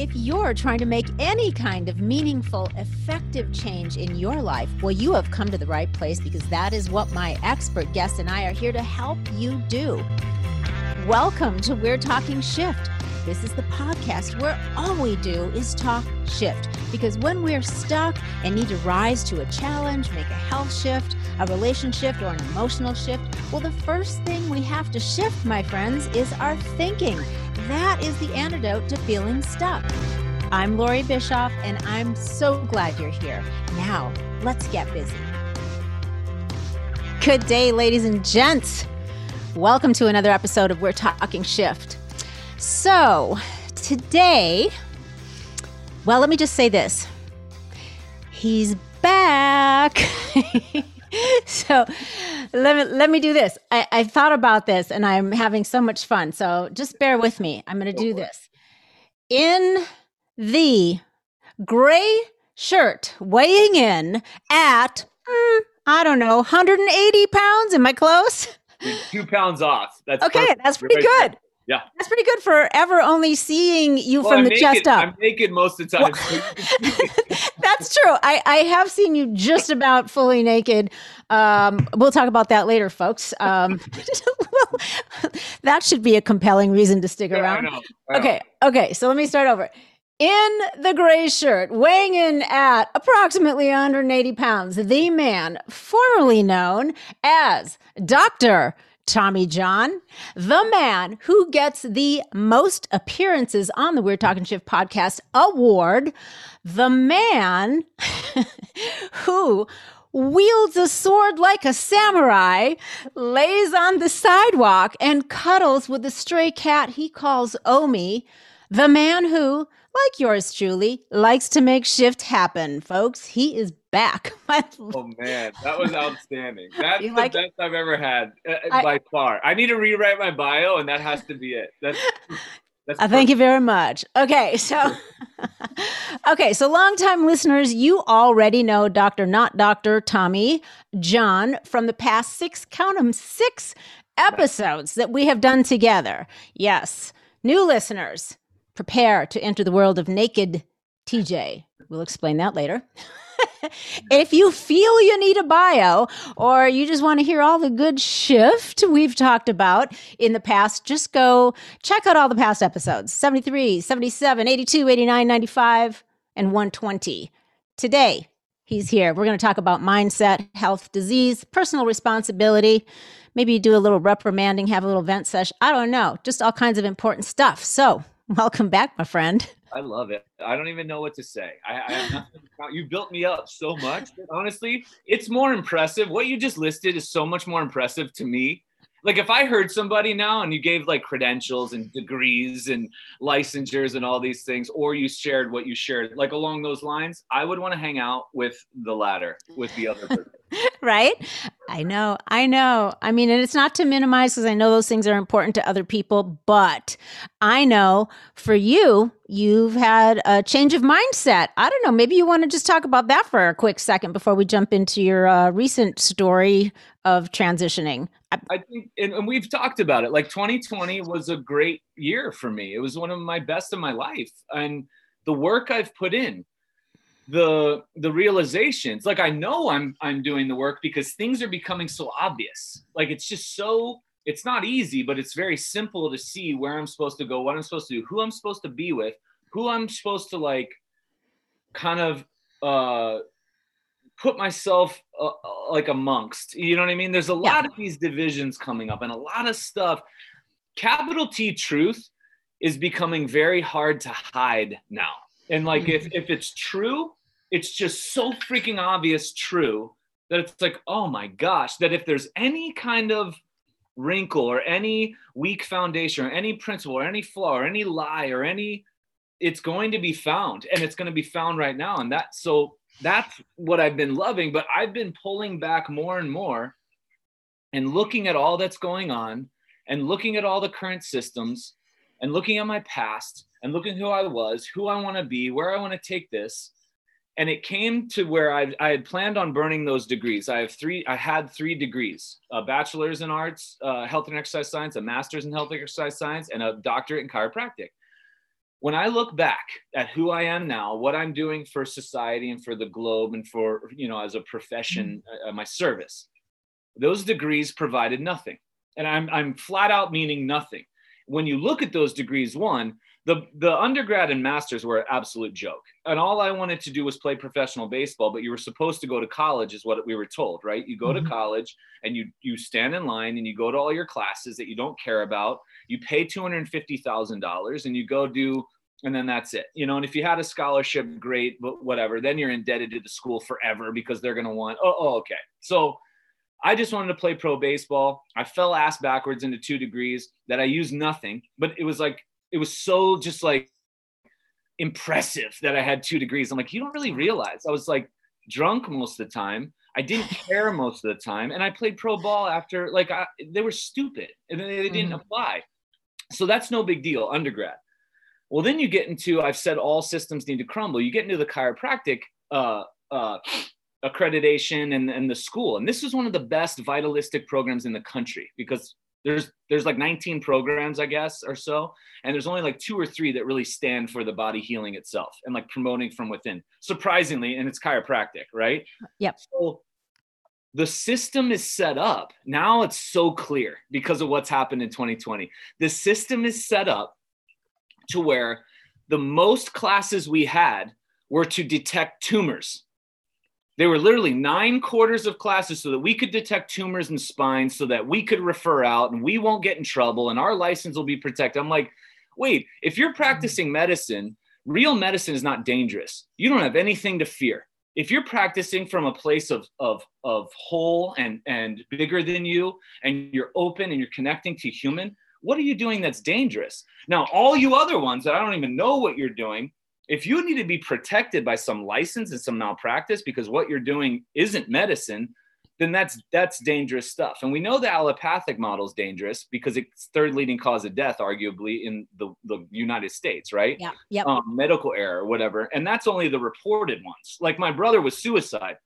If you're trying to make any kind of meaningful, effective change in your life, well, you have come to the right place because that is what my expert guest and I are here to help you do. Welcome to We're Talking Shift. This is the podcast where all we do is talk shift. Because when we're stuck and need to rise to a challenge, make a health shift, a relationship, or an emotional shift, well, the first thing we have to shift, my friends, is our thinking. That is the antidote to feeling stuck. I'm Lori Bischoff, and I'm so glad you're here. Now, let's get busy. Good day, ladies and gents. Welcome to another episode of We're Talking Shift. So, today, well, let me just say this he's back. so let me let me do this. I, I thought about this and I'm having so much fun. So just bear with me. I'm gonna do this. In the gray shirt, weighing in at mm, I don't know, 180 pounds. Am I close? Two pounds off. That's okay. perfect. That's pretty Right good. Yeah. That's pretty good for ever only seeing you Well, from I'm the naked, chest up. I'm naked most of the time. so you can see me. That's true. I, I have seen you just about fully naked. Um, we'll talk about that later, folks. Um, well, that should be a compelling reason to stick Yeah, I around. know, I know. Okay, okay. So let me start over. In the gray shirt, weighing in at approximately 180 pounds, the man formerly known as Dr. Tommy John, the man who gets the most appearances on the We're Talking Shift podcast award, the man who wields a sword like a samurai, lays on the sidewalk, and cuddles with the stray cat he calls Omi, the man who, like yours truly, likes to make shift happen, folks. He is back. Oh man, that was outstanding. That's You the like it? best I've ever had uh, I- by far. I need to rewrite my bio, and that has to be it. That's. that's Uh, thank you very much. Okay, so okay, so longtime listeners, you already know Dr. Not Dr. Tommy John from the past six, count them six episodes that we have done together. Yes, new listeners, prepare to enter the world of naked TJ. We'll explain that later. if you feel you need a bio or you just want to hear all the good shift we've talked about in the past, just go check out all the past episodes 73, 77, 82, 89, 95, and 120. Today, he's here. We're going to talk about mindset, health, disease, personal responsibility. Maybe do a little reprimanding, have a little vent sesh. I don't know, just all kinds of important stuff. So, welcome back, my friend. I love it. I don't even know what to say. I, I have nothing. You built me up so much. Honestly, it's more impressive. What you just listed is so much more impressive to me. Like if I heard somebody now and you gave like credentials and degrees and licensures and all these things, or you shared what you shared, like along those lines, I would want to hang out with the latter, with the other person. right? I know, I know. I mean, and it's not to minimize because I know those things are important to other people, but I know for you, you've had a change of mindset. I don't know. Maybe you want to just talk about that for a quick second before we jump into your uh, recent story of transitioning. I, think, and, and we've talked about it. Like 2020 was a great year for me. It was one of my best of my life, and the work I've put in, the the realizations. Like I know I'm I'm doing the work because things are becoming so obvious. Like it's just so. It's not easy, but it's very simple to see where I'm supposed to go, what I'm supposed to do, who I'm supposed to be with, who I'm supposed to like, kind of. uh put myself uh, uh, like amongst. You know what I mean? There's a lot of these divisions coming up and a lot of stuff. Capital T truth is becoming very hard to hide now. And like if if it's true, it's just so freaking obvious true that it's like, oh my gosh, that if there's any kind of wrinkle or any weak foundation or any principle or any flaw or any lie or any it's going to be found and it's going to be found right now and that so that's what I've been loving, but I've been pulling back more and more and looking at all that's going on and looking at all the current systems and looking at my past and looking who I was, who I want to be, where I want to take this. And it came to where I, I had planned on burning those degrees. I have three, I had three degrees, a bachelor's in arts, uh, health and exercise science, a master's in health and exercise science, and a doctorate in chiropractic. when I look back at who I am now, what I'm doing for society and for the globe and for, you know, as a profession, mm-hmm. uh, my service, those degrees provided nothing. And I'm, I'm flat out meaning nothing. When you look at those degrees, one, the, the undergrad and masters were an absolute joke. And all I wanted to do was play professional baseball, but you were supposed to go to college, is what we were told, right? You go mm-hmm. to college and you, you stand in line and you go to all your classes that you don't care about you pay $250,000 and you go do, and then that's it. You know, and if you had a scholarship, great, but whatever, then you're indebted to the school forever because they're going to want, oh, oh, okay. So I just wanted to play pro baseball. I fell ass backwards into two degrees that I used nothing, but it was like, it was so just like impressive that I had two degrees. I'm like, you don't really realize I was like drunk most of the time. I didn't care most of the time, and I played pro ball after like I, they were stupid and they, they didn't mm. apply. So that's no big deal, undergrad. Well, then you get into, I've said all systems need to crumble. You get into the chiropractic uh, uh, accreditation and, and the school. And this is one of the best vitalistic programs in the country because there's there's like 19 programs, I guess, or so. And there's only like two or three that really stand for the body healing itself and like promoting from within. Surprisingly, and it's chiropractic, right? Yep. So the system is set up. Now it's so clear because of what's happened in 2020. The system is set up to where the most classes we had were to detect tumors. They were literally nine quarters of classes so that we could detect tumors in spine, so that we could refer out and we won't get in trouble and our license will be protected. I'm like, wait, if you're practicing medicine, real medicine is not dangerous. You don't have anything to fear if you're practicing from a place of of of whole and and bigger than you and you're open and you're connecting to human what are you doing that's dangerous now all you other ones that i don't even know what you're doing if you need to be protected by some license and some malpractice because what you're doing isn't medicine then that's that's dangerous stuff. And we know the allopathic model is dangerous because it's third leading cause of death, arguably in the, the United States, right? Yeah. Yep. Um, medical error, whatever. And that's only the reported ones. Like my brother was suicide.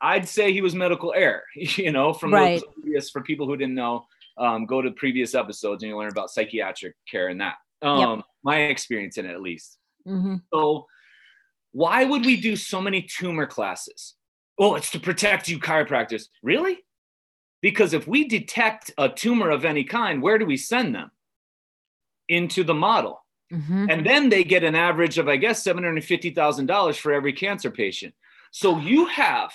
I'd say he was medical error, you know, from right. previous, for people who didn't know, um, go to previous episodes and you learn about psychiatric care and that. Um, yep. My experience in it, at least. Mm-hmm. So, why would we do so many tumor classes? oh, it's to protect you chiropractors. Really? Because if we detect a tumor of any kind, where do we send them? Into the model. Mm-hmm. And then they get an average of, I guess, $750,000 for every cancer patient. So you have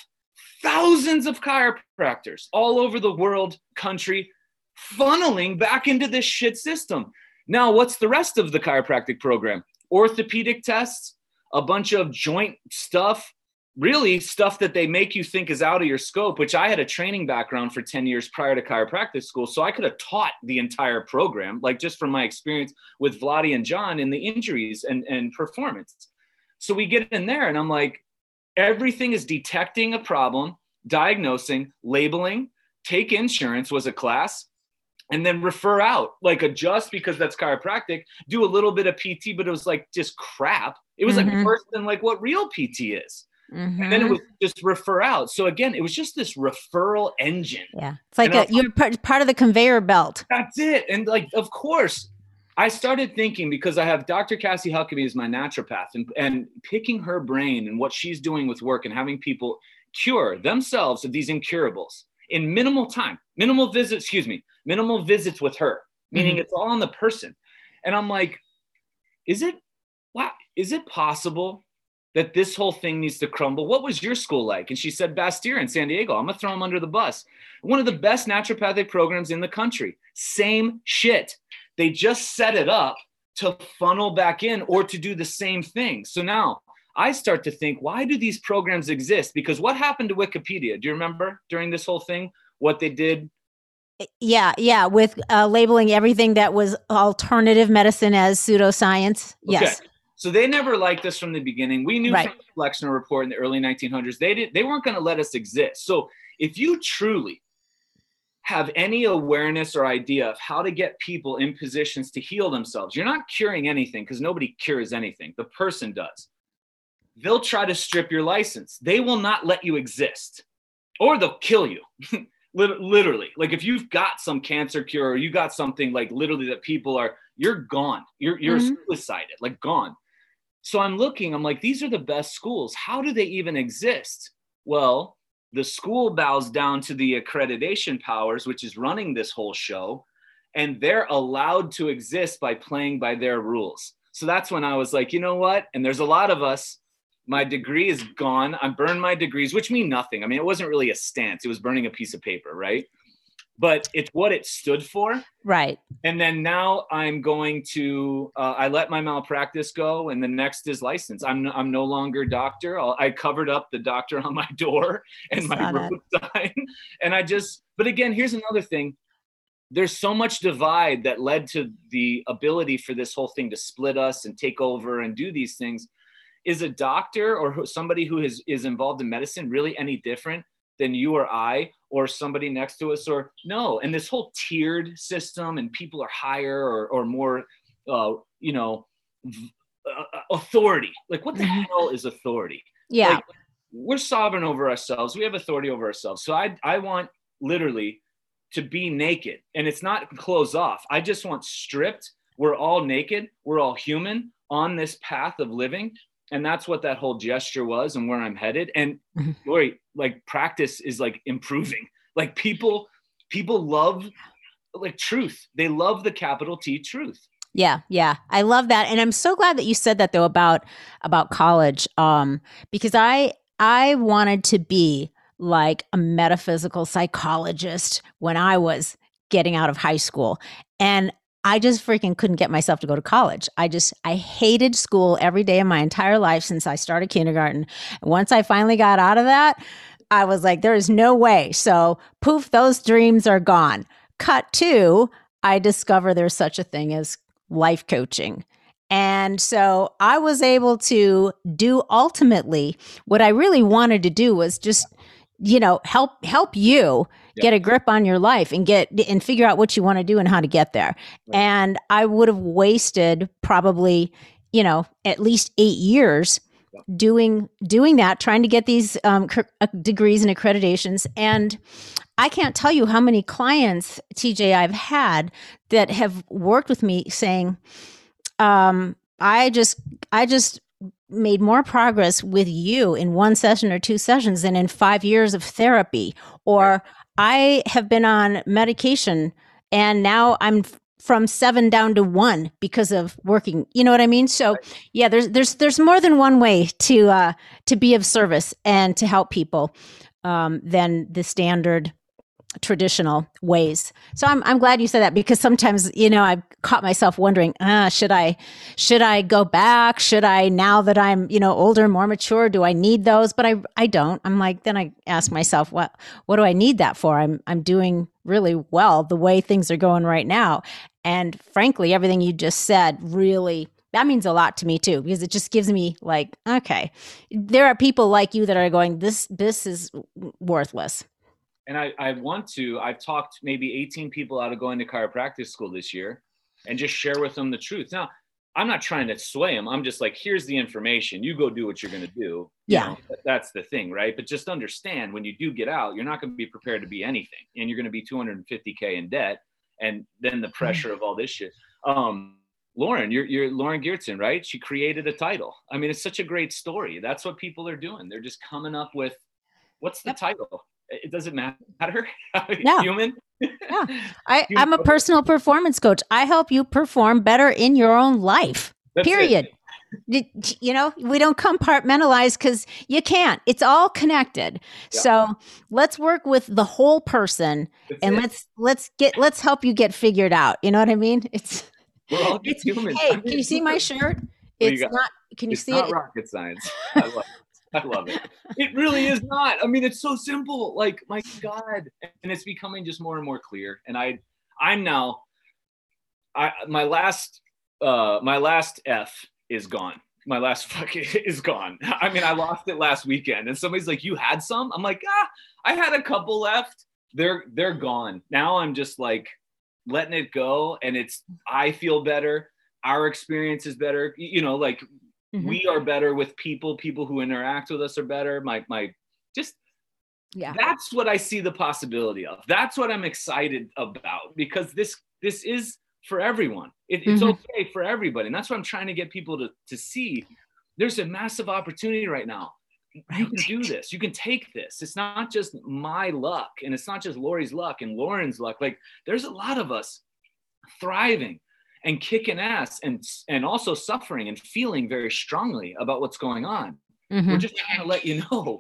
thousands of chiropractors all over the world, country, funneling back into this shit system. Now, what's the rest of the chiropractic program? Orthopedic tests, a bunch of joint stuff, really stuff that they make you think is out of your scope, which I had a training background for 10 years prior to chiropractic school. So I could have taught the entire program, like just from my experience with Vladi and John in the injuries and, and performance. So we get in there and I'm like, everything is detecting a problem, diagnosing, labeling, take insurance was a class, and then refer out, like adjust because that's chiropractic, do a little bit of PT, but it was like just crap. It was mm-hmm. like worse than like what real PT is. Mm-hmm. And then it mm-hmm. was just refer out. So again, it was just this referral engine. Yeah. It's like a, you're part, part of the conveyor belt. That's it. And like, of course, I started thinking because I have Dr. Cassie Huckabee as my naturopath and, and picking her brain and what she's doing with work and having people cure themselves of these incurables in minimal time, minimal visits, excuse me, minimal visits with her, meaning mm-hmm. it's all on the person. And I'm like, is it, wow, is it possible that this whole thing needs to crumble. What was your school like? And she said, Bastyr in San Diego. I'm to throw him under the bus. One of the best naturopathic programs in the country. Same shit. They just set it up to funnel back in or to do the same thing. So now I start to think, why do these programs exist? Because what happened to Wikipedia? Do you remember during this whole thing what they did? Yeah, yeah, with uh, labeling everything that was alternative medicine as pseudoscience. Yes. Okay. So they never liked us from the beginning. We knew right. from the Flexner report in the early 1900s, they did they weren't going to let us exist. So if you truly have any awareness or idea of how to get people in positions to heal themselves, you're not curing anything because nobody cures anything. The person does. They'll try to strip your license. They will not let you exist or they'll kill you. literally like if you've got some cancer cure or you got something like literally that people are you're gone. You're you're mm-hmm. suicided like gone. So i'm looking i'm like these are the best schools. How do they even exist? Well the school bows down to the accreditation powers which is running this whole show and they're allowed to exist by playing by their rules. So that's when i was like you know what? And there's a lot of us my degree is gone. I burned my degrees, which mean nothing. I mean, it wasn't really a stance, it was burning a piece of paper, right? But it's what it stood for. Right. And then now I'm going to, uh, I let my malpractice go, and the next is license. I'm, I'm no longer doctor. I'll, i covered up the doctor on my door and my road sign. And I just, but again, here's another thing there's so much divide that led to the ability for this whole thing to split us and take over and do these things is a doctor or somebody who is, is involved in medicine really any different than you or I or somebody next to us or no? And this whole tiered system and people are higher or, or more, uh, you know, uh, authority. Like what the mm-hmm. hell is authority? Yeah. Like, we're sovereign over ourselves. We have authority over ourselves. So I, I want literally to be naked and it's not clothes off. I just want stripped. We're all naked. We're all human on this path of living and that's what that whole gesture was and where i'm headed. And mm-hmm. lori like practice is like improving. Like people people love like truth. They love the capital t truth. Yeah yeah. I love that. And i'm so glad that you said that though about about college um because i i wanted to be like a metaphysical psychologist when i was getting out of high school. And I just freaking couldn't get myself to go to college. I just, I hated school every day of my entire life since I started kindergarten. And once I finally got out of that, I was like, there is no way. So, poof, those dreams are gone. Cut two, I discover there's such a thing as life coaching. And so I was able to do ultimately what I really wanted to do was just, you know, help help you get a grip on your life and get and figure out what you want to do and how to get there. Right. And I would have wasted probably, you know, at least eight years doing doing that, trying to get these um, uh, degrees and accreditations. And I can't tell you how many clients, TJ, I've had that have worked with me saying, um, I just, I just made more progress with you in one session or two sessions than in five years of therapy or I have been on medication and now I'm from seven down to one because of working. You know what I mean? So yeah, there's there's there's more than one way to uh, to be of service and to help people um, than the standard traditional ways. So I'm I'm glad you said that because sometimes you know I've caught myself wondering, ah, should I should I go back? Should I now that I'm you know older, more mature? Do I need those? But I I don't. I'm like then I ask myself, what what do I need that for? I'm I'm doing really well the way things are going right now, and frankly, everything you just said really that means a lot to me too because it just gives me like okay there are people like you that are going this this is worthless and I, I want to i've talked maybe 18 people out of going to chiropractic school this year and just share with them the truth now i'm not trying to sway them i'm just like here's the information you go do what you're going to do yeah you know, that's the thing right but just understand when you do get out you're not going to be prepared to be anything and you're going to be 250k in debt and then the pressure of all this shit um Lauren, you're, you're Lauren Geertsen, right? She created a title. I mean, it's such a great story. That's what people are doing. They're just coming up with what's the yep. title? It doesn't matter. yeah. Human. yeah. I, I'm a personal performance coach. I help you perform better in your own life. That's period. It. You know, we don't compartmentalize because you can't. It's all connected. Yeah. So let's work with the whole person That's and it. let's let's get let's help you get figured out. You know what I mean? It's it's. Hey, can you see my shirt? It's not. Can you it's see not it? Rocket science. I love it. It really is not. I mean, it's so simple. Like, my God. And it's becoming just more and more clear. And I I'm now I my last uh my last F is gone. My last fuck is gone. I mean, I lost it last weekend. And somebody's like, You had some? I'm like, ah, I had a couple left. They're they're gone. Now I'm just like letting it go. And it's I feel better. Our experience is better. You know, like Mm-hmm. We are better with people. People who interact with us are better. My my just Yeah. That's what I see the possibility of. That's what I'm excited about because this this is for everyone. It, it's Mhm. okay for everybody. And that's what I'm trying to get people to, to see. There's a massive opportunity right now. You can do this. You can take this. It's not just my luck and it's not just Lori's luck and Lauren's luck. Like there's a lot of us thriving and kicking ass and and also suffering and feeling very strongly about what's going on. We're Mhm. just trying to let you know.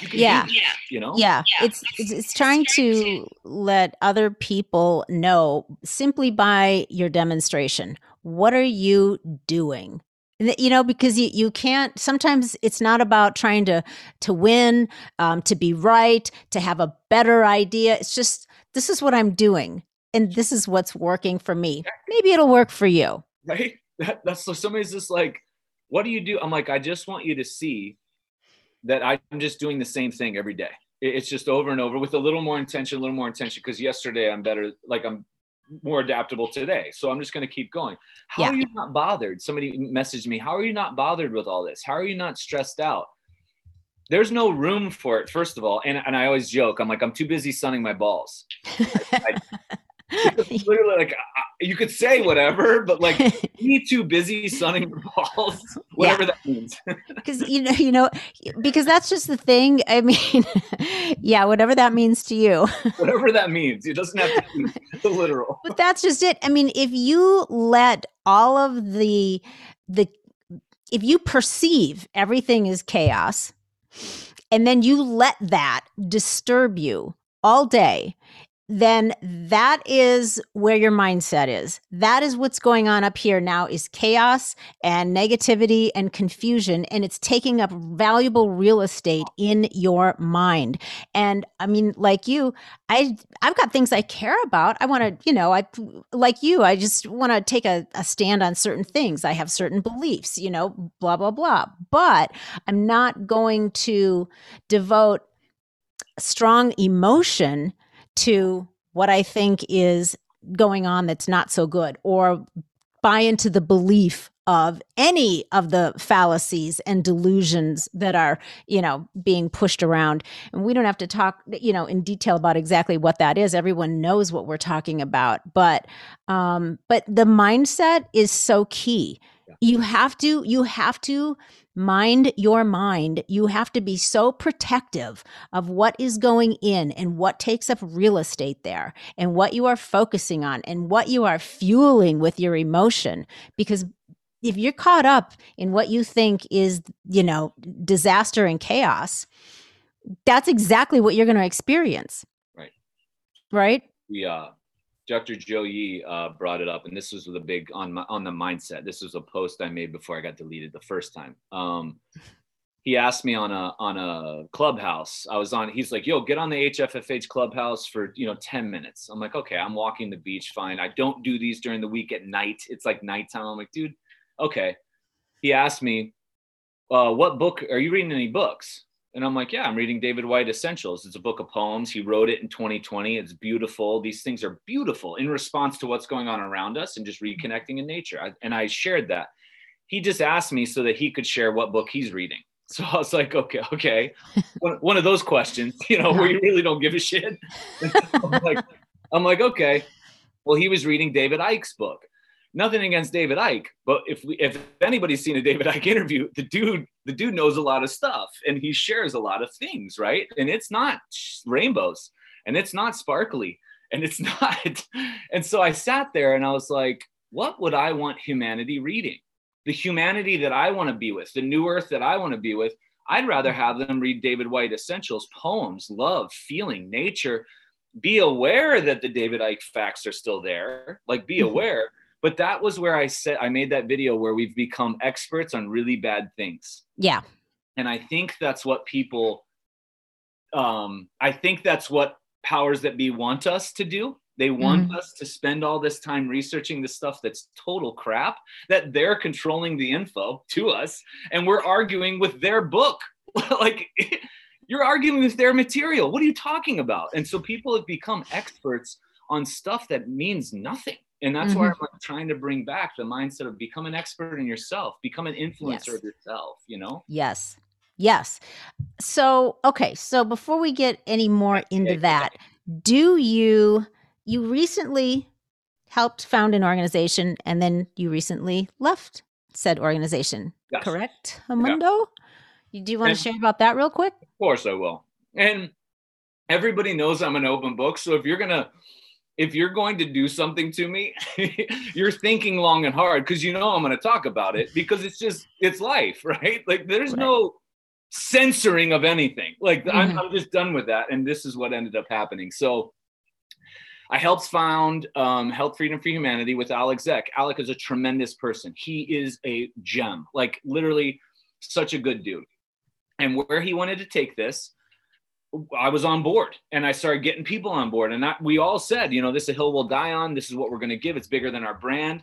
You can Yeah. this, you know? Yeah, it's, it's it's trying to let other people know simply by your demonstration. What are you doing? You know, because you, you can't. Sometimes it's not about trying to to win, um, to be right, to have a better idea. It's just this is what I'm doing, and this is what's working for me. Maybe it'll work for you. right? That, that's so somebody's just like, what do you do? I'm like, I just want you to see that I'm just doing the same thing every day. It's just over and over with a little more intention, a little more intention. Because yesterday I'm better, like I'm more adaptable today. So I'm just going to keep going. How Yeah. are you not bothered? Somebody messaged me, How are you not bothered with all this? How are you not stressed out? There's no room for it, first of all. And, and I always joke, I'm like, I'm too busy sunning my balls. It's literally like I- you could say whatever, but like be too busy sunning your balls, whatever that means. because you know you know because that's just the thing i mean yeah whatever that means to you whatever that means. It doesn't have to be literal. but that's just it i mean if you let all of the the if you perceive everything is chaos and then you let that disturb you all day then that is where your mindset is. That is what's going on up here now is chaos and negativity and confusion and it's taking up valuable real estate in your mind. And i mean like you i i've got things i care about. I want to you know i like you i just want to take a, a stand on certain things. I have certain beliefs you know blah blah blah. But i'm not going to devote strong emotion to what i think is going on that's not so good or buy into the belief of any of the fallacies and delusions that are you know being pushed around. And we don't have to talk you know in detail about exactly what that is. Everyone knows what we're talking about. But um but the mindset is so key you have to you have to mind your mind. You have to be so protective of what is going in and what takes up real estate there and what you are focusing on and what you are fueling with your emotion because if you're caught up in what you think is you know disaster and chaos that's exactly what you're going to experience. Right. right? We uh Dr. Joe Yee uh, brought it up, and this was the big on my on the mindset. This was a post I made before I got deleted the first time. Um, he asked me on a on a clubhouse. I was on. He's like, "Yo, get on the HFFH clubhouse for you know ten minutes." I'm like, "Okay, I'm walking the beach, fine. I don't do these during the week at night. It's like nighttime." I'm like, "Dude, okay." He asked me, uh, "What book are you reading? Any books?" And I'm like, yeah, I'm reading David Whyte Essentials. It's a book of poems. He wrote it in 2020. It's beautiful. These things are beautiful in response to what's going on around us and just reconnecting in nature. I, and I shared that. He just asked me so that he could share what book he's reading. So I was like, okay, okay. one, one of those questions, you know, where you really don't give a shit. I'm like, I'm like, okay. Well, he was reading David Icke's book. Nothing against David Icke, but if we, if anybody's seen a David Icke interview, the dude, the dude knows a lot of stuff and he shares a lot of things, right? And it's not rainbows, and it's not sparkly, and it's not. And so I sat there and I was like, what would I want humanity reading? The humanity that I want to be with, the new earth that I want to be with. I'd rather have them read David Whyte Essentials, poems, love, feeling, nature. Be aware that the David Icke facts are still there. Like, be Mhm. aware. But that was where I said I made that video where we've become experts on really bad things. yeah And I think that's what people um I think that's what powers that be want us to do. They want us to spend all this time researching the stuff that's total crap that they're controlling the info to us and we're arguing with their book. like you're arguing with their material. What are you talking about? And so people have become experts on stuff that means nothing. And that's why I'm mm-hmm. like, trying to bring back the mindset of become an expert in yourself, become an influencer Yes. of yourself, you know? Yes. Yes. So, okay. So before we get any more into Okay. that, do you you recently helped found an organization and then you recently left said organization, Yes. correct? Amundo? You do you want to share about that real quick? Of course I will. And everybody knows I'm an open book. So if you're gonna if you're going to do something to me, you're thinking long and hard because you know I'm gonna talk about it because it's just it's life, right? Like there's Right. no censoring of anything. Like I'm, Mhm. I'm just done with that. And this is what ended up happening. So I helped found um, Health Freedom for Humanity with Alec Zeck. Alec is a tremendous person. He is a gem, like literally such a good dude. And where he wanted to take this, I was on board and I started getting people on board. And I, we all said, you know, this is a hill we'll die on. This is what we're going to give. It's bigger than our brand.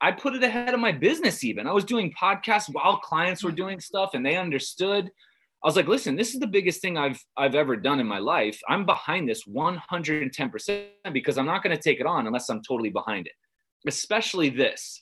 I put it ahead of my business, even. I was doing podcasts while clients were doing stuff and they understood. I was like, listen, this is the biggest thing I've I've ever done in my life. I'm behind this 110% because I'm not going to take it on unless I'm totally behind it. Especially this.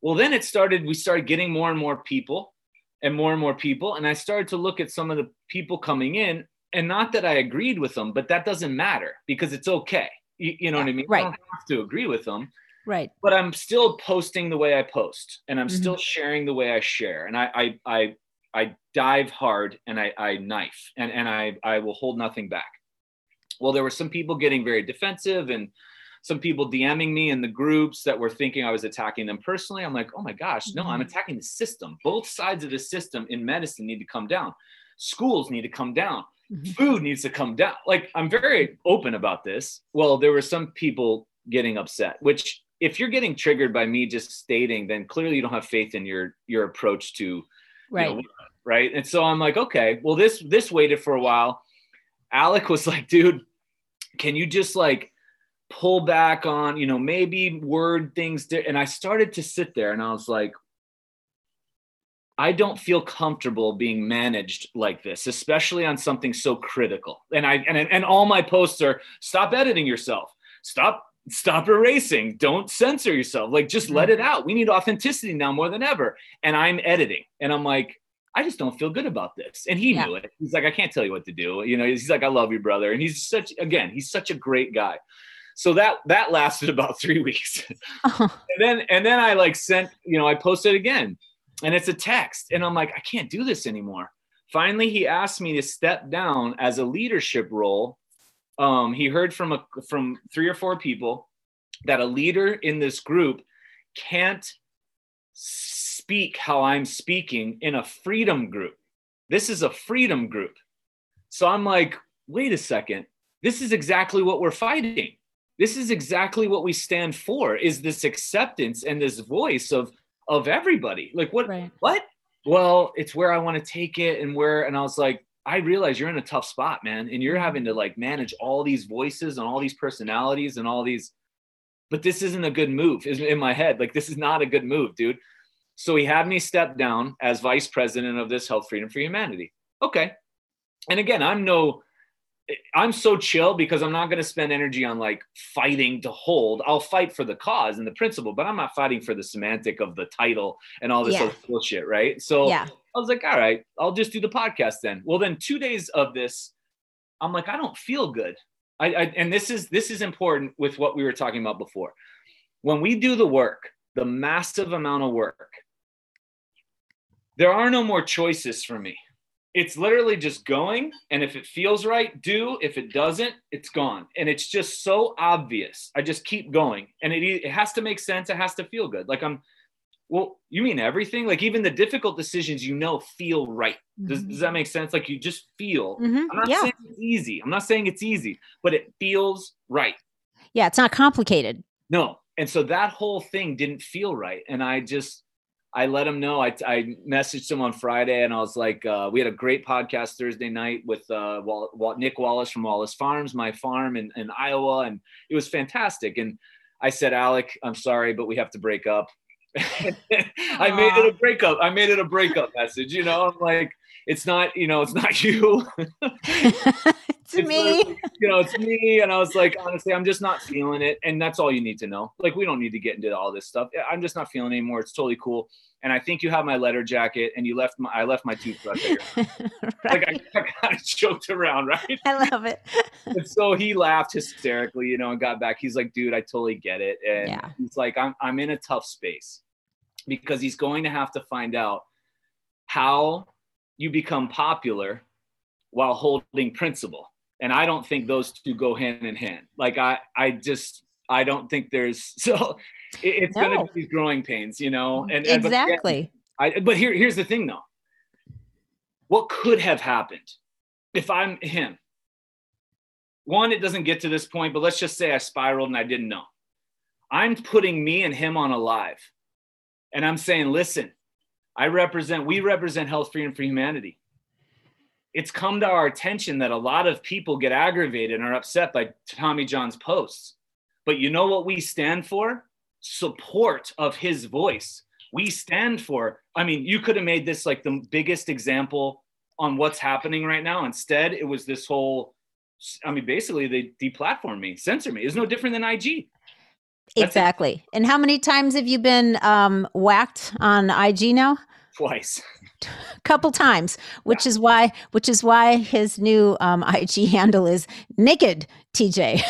Well, then it started, we started getting more and more people and more and more people. And I started to look at some of the people coming in, and not that I agreed with them, but that doesn't matter because it's okay. You, you know what I mean? right. I don't have to agree with them Right. but I'm still posting the way I post and I'm Mhm. still sharing the way I share. And I I I, I dive hard and I, I knife and, and I, I will hold nothing back. Well, there were some people getting very defensive and some people DMing me in the groups that were thinking I was attacking them personally. I'm like, oh my gosh, no, I'm Mhm. attacking the system. Both sides of the system in medicine need to come down. Schools need to come down Mhm. food needs to come down. Like I'm very open about this. Well, there were some people getting upset, which if you're getting triggered by me just stating, then clearly you don't have faith in your your approach to you Right. know, right. And so I'm like, okay, well this this waited for a while. Alec was like, dude, can you just like pull back on, you know, maybe word things di-" and I started to sit there and I was like, I don't feel comfortable being managed like this, especially on something so critical. And I and and all my posts are stop editing yourself. Stop stop erasing. Don't censor yourself. Like just let it mm-hmm. out. We need authenticity now more than ever. And I'm editing. And I'm like I just don't feel good about this. And he Yeah. knew it. He's like I can't tell you what to do. You know, he's like I love you brother. And he's such again, he's such a great guy. So that that lasted about 3 weeks and then and then I like sent, you know, I posted again, and it's a text, and I'm like, I can't do this anymore. Finally, he asked me to step down as a leadership role. Um, he heard from a from three or four people that a leader in this group can't speak how I'm speaking in a freedom group. This is a freedom group. So I'm like, wait a second. This is exactly what we're fighting this is exactly what we stand for is this acceptance and this voice of of everybody. Like what Right. what? Well it's where i want to take it and where and i was like i realize you're in a tough spot man and you're mm-hmm. having to like manage all these voices and all these personalities and all these but this isn't a good move is in my head. Like this is not a good move dude. So he had me step down as vice president of this health freedom for humanity. Okay. And again i'm no I'm so chill because I'm not going to spend energy on like fighting to hold. I'll fight for the cause and the principle, but I'm not fighting for the semantic of the title and all this Yeah. other bullshit, right? So Yeah. I was like, all right, I'll just do the podcast then. Well, then two days of this, I'm like, I don't feel good. I, I and this is this is important with what we were talking about before. When we do the work, the massive amount of work, there are no more choices for me it's literally just going and if it feels right do if it doesn't it's gone and it's just so obvious i just keep going and it, it has to make sense it has to feel good like i'm well you mean everything like even the difficult decisions you know feel right does, does that make sense like you just feel Mhm. i'm not Yeah. saying it's easy i'm not saying it's easy but it feels right Yeah. It's not complicated. no. And so that whole thing didn't feel right. And I just, I let him know. I, I messaged him on Friday and I was like, uh, we had a great podcast Thursday night with uh, Wal- Wal- Nick Wallace from Wallace Farms, my farm in, in Iowa. And it was fantastic. And I said, Alec, I'm sorry, but we have to break up. I made it a breakup. I made it a breakup message. You know, I'm like, it's not, you know, it's not you. to me. You know, it's me. And I was like, honestly, I'm just not feeling it. And that's all you need to know. Like, we don't need to get into all this stuff. I'm just not feeling anymore. It's totally cool. And I think you have my letter jacket and you left my, I left my toothbrush. right. Like I, I kind of joked around, right? I love it. and so he laughed hysterically, you know, and got back. He's like, dude, I totally get it. And Yeah. he's like, I'm, I'm in a tough space because he's going to have to find out how you become popular while holding principle. And I don't think those two go hand in hand. Like I, I just, I don't think there's so it, it's No. going to be these growing pains, you know. And, and but exactly. I, but here, here's the thing though. What could have happened if I'm him? One, it doesn't get to this point, but let's just say I spiraled and I didn't know. I'm putting me and him on a live. And I'm saying, listen, I represent, we represent health, freedom for humanity. It's come to our attention that a lot of people get aggravated and are upset by Tommy John's posts. But you know what we stand for? Support of his voice. We stand for, I mean, you could have made this like the biggest example on what's happening right now. Instead, it was this whole, I mean, basically they deplatformed me, censor me. It's no different than IG. That's it. Exactly. And how many times have you been um, whacked on IG now? Twice. A couple times, which is why which is why his new um, IG handle is naked TJ.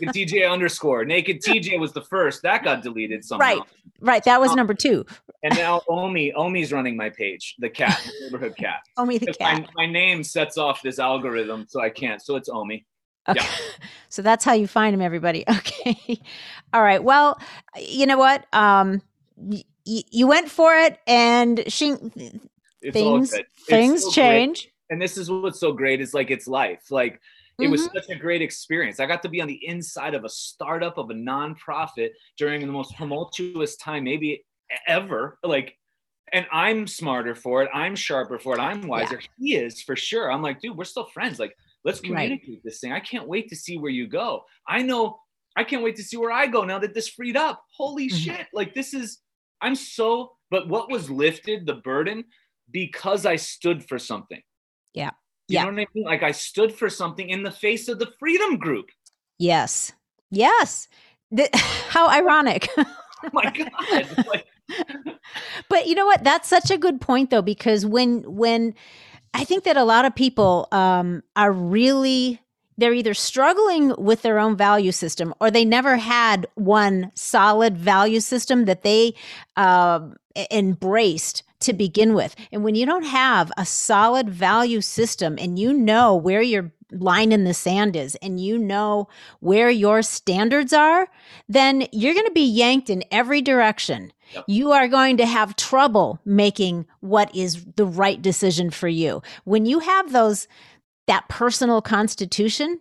Naked TJ underscore. Naked TJ was the first. That got deleted somehow. Right. right. That was Um, number two. And now Omi, Omi's running my page, the cat, the neighborhood cat. Omi the cat. My, my name sets off this algorithm, so I can't. So it's Omi. Okay. Yeah. So that's how you find him, everybody. Okay. All right. Well, you know what? Um, you went for it, and she, It's things things so great. change. And this is what's so great is like it's life. Like it was Mm-hmm. such a great experience. I got to be on the inside of a startup of a nonprofit during the most tumultuous time maybe ever. Like, and I'm smarter for it. I'm sharper for it. I'm wiser. He is for sure. I'm like, dude, we're still friends. Like, let's Right. communicate this thing. I can't wait to see where you go. I know. I can't wait to see where I go now that this freed up. Holy Mhm. shit! Like this is. I'm so. But what was lifted the burden because I stood for something. Yeah. You Yeah. know what I mean? Like I stood for something in the face of the freedom group. Yes. Yes. Th- how ironic. Oh my God. Like, but you know what that's such a good point though because when when i think that a lot of people um are really they're either struggling with their own value system or they never had one solid value system that they um, e- embraced to begin with. And when you don't have a solid value system and you know where your line in the sand is and you know where your standards are then you're going to be yanked in every direction. Yep. you are going to have trouble making what is the right decision for you. When you have those that personal constitution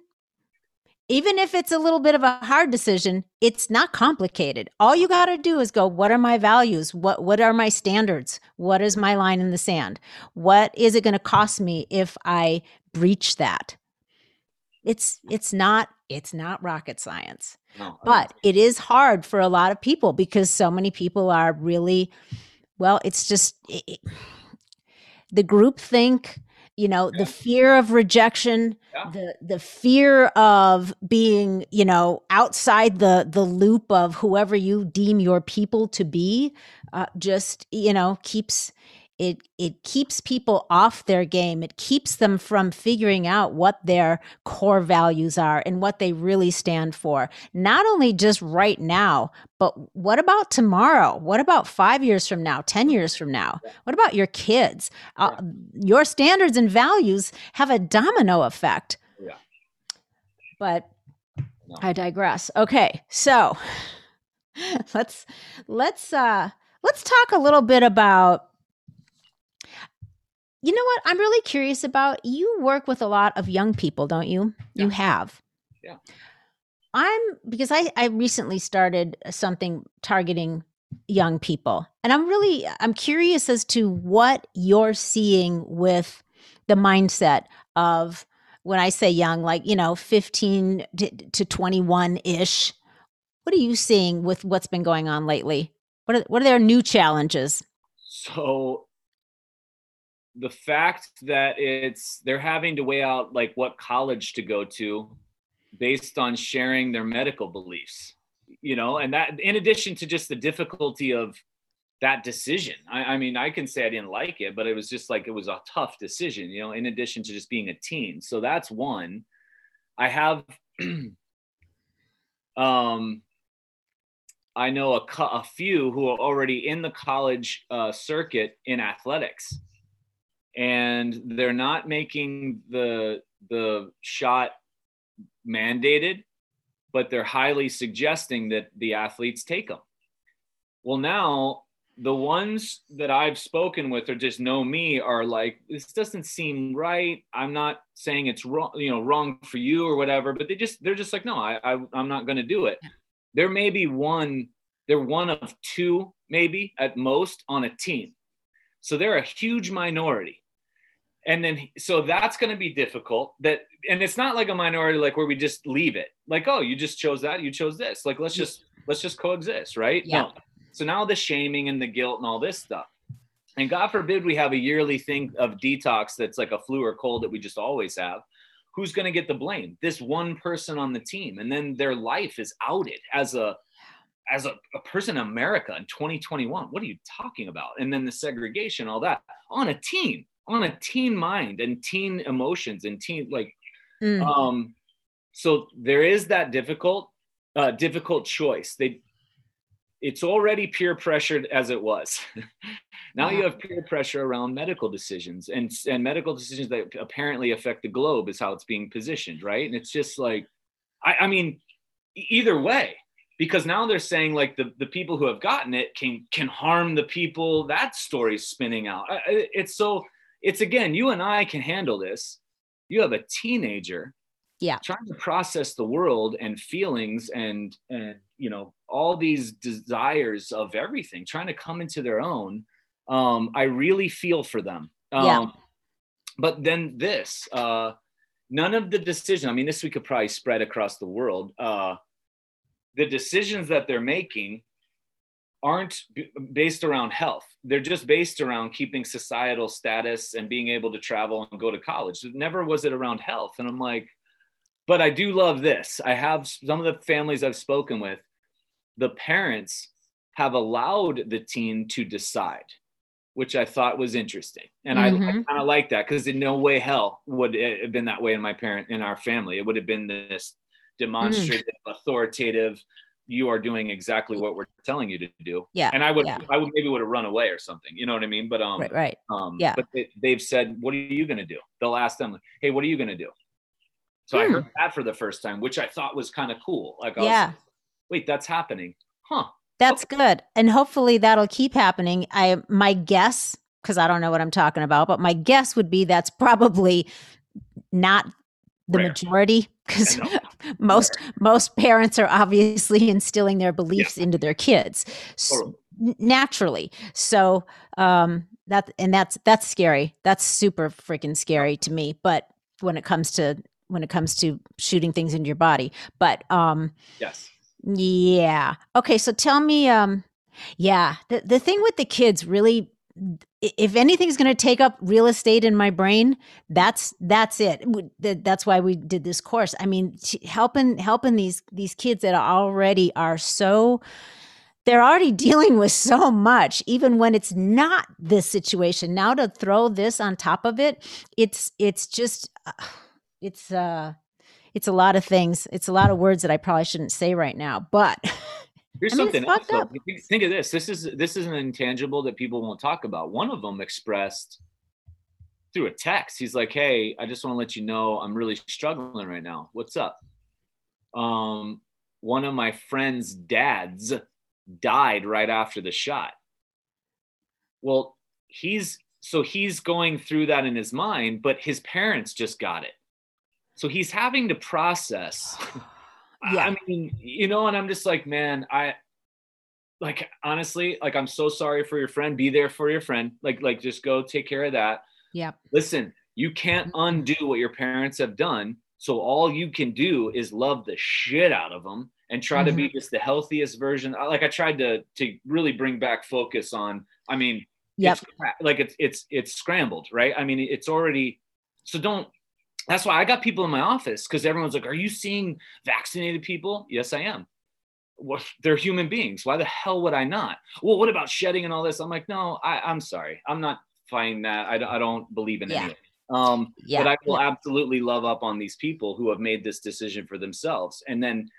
even if it's a little bit of a hard decision it's not complicated. All you got to do is go what are my values? What what are my standards? What is my line in the sand? What is it going to cost me if i breach that? It's it's not it's not rocket science. No, but it is hard for a lot of people because so many people are really well it's just it, the group think you know Yeah. the fear of rejection Yeah. the the fear of being you know outside the the loop of whoever you deem your people to be uh, just you know keeps it it keeps people off their game. It keeps them from figuring out what their core values are and what they really stand for. Not only just right now but what about tomorrow? What about 5 years from now 10 years from now? What about your kids? Uh, your standards and values have a domino effect. Yeah. but No. i digress. Okay so let's let's uh let's talk a little bit about you know what? I'm really curious about you work with a lot of young people don't you? You have. Yeah. i'm because i i recently started uh, something targeting young people and i'm really i'm curious as to what you're seeing with the mindset of when i say young like you know 15 to, to 21 ish what are you seeing with what's been going on lately? What are what are their new challenges? So the fact that it's they're having to weigh out like what college to go to based on sharing their medical beliefs you know? And that in addition to just the difficulty of that decision I, I, mean i can say i didn't like it but it was just like it was a tough decision you know in addition to just being a teen. So that's one. I have um i know a, a few who are already in the college uh, circuit in athletics and they're not making the the shot mandated but they're highly suggesting that the athletes take them well now the ones that i've spoken with or just know me are like this doesn't seem right. I'm not saying it's wrong you know wrong for you or whatever but they just they're just like no i, I i'm not going to do it. There may be one they're one of two maybe at most on a team. So they're a huge minority and then so that's going to be difficult that and it's not like a minority like where we just leave it. Like oh you just chose that you chose this. Like let's just let's just coexist right? Yeah. No. so now the shaming and the guilt and all this stuff. And god forbid we have a yearly thing of detox that's like a flu or cold that we just always have. Who's going to get the blame? This one person on the team and then their life is outed as a as a, a person in america in 2021 what are you talking about? And then the segregation all that on a team on a teen mind and teen emotions and teen like mm. um so there is that difficult uh difficult choice. They it's already peer pressured as it was. Now yeah. you have peer pressure around medical decisions and and medical decisions that apparently affect the globe is how it's being positioned right? And it's just like i i mean either way because now they're saying like the, the people who have gotten it can can harm the people. That story's spinning out. It's so it's again, you and I can handle this. You have a teenager yeah trying to process the world and feelings and and you know all these desires of everything trying to come into their own um i really feel for them um yeah. but then this uh none of the decision i mean this we could probably spread across the world uh the decisions that they're making aren't b- based around health. They're just based around keeping societal status and being able to travel and go to college. Never was it around health. And I'm like, but I do love this. I have some of the families I've spoken with, the parents have allowed the teen to decide, which I thought was interesting. And mm-hmm. I, I kind of like that because in no way hell would it have been that way in my parent, in our family. It would have been this demonstrative, mm. authoritative, you are doing exactly what we're telling you to do. Yeah. And I would, yeah. I would maybe would have run away or something. You know what I mean? But um, right, right. Um, yeah. But they, have said, "What are you going to do?" They'll ask them, "Hey, what are you going to do?" So hmm. I heard that for the first time, which I thought was kind of cool. Like, yeah. Was, Wait, that's happening, huh? That's okay. good, and hopefully that'll keep happening. I my guess, because I don't know what I'm talking about, but my guess would be that's probably not the Rare. majority because most most parents are obviously instilling their beliefs yeah. into their kids. So, naturally. So um that and that's that's scary. That's super freaking scary to me but when it comes to when it comes to shooting things into your body. But um yes. yeah. Okay so tell me um yeah the, the thing with the kids really if anything's going to take up real estate in my brain that's that's it. That's why we did this course. I mean helping helping these these kids that already are so they're already dealing with so much even when it's not this situation. Now to throw this on top of it it's it's just uh, it's uh it's a lot of things. It's a lot of words that i probably shouldn't say right now but Here's I mean, something else. Though. Think of this. This is this is an intangible that people won't talk about. One of them expressed through a text. He's like, "Hey, I just want to let you know I'm really struggling right now. What's up?" Um, one of my friend's dads died right after the shot. Well, he's so he's going through that in his mind, but his parents just got it. So he's having to process yeah. I mean, you know, and I'm just like, man, I like honestly, like I'm so sorry for your friend. Be there for your friend. Like, like just go take care of that. Yeah. Listen, you can't undo what your parents have done. So all you can do is love the shit out of them and try mm-hmm. to be mm-hmm. just the healthiest version. Like I tried to to really bring back focus on. I mean. It's like it's it's it's scrambled, right? I mean, it's already so don't that's why I got people in my office because everyone's like, Are you seeing vaccinated people? Yes, I am. Well, they're human beings. Why the hell would I not? Well, what about shedding and all this? I'm like, no, I, I'm sorry. I'm not finding that. I, don't- I don't believe in Yeah. it. Um, Yeah. but I will absolutely love up on these people who have made this decision for themselves. And then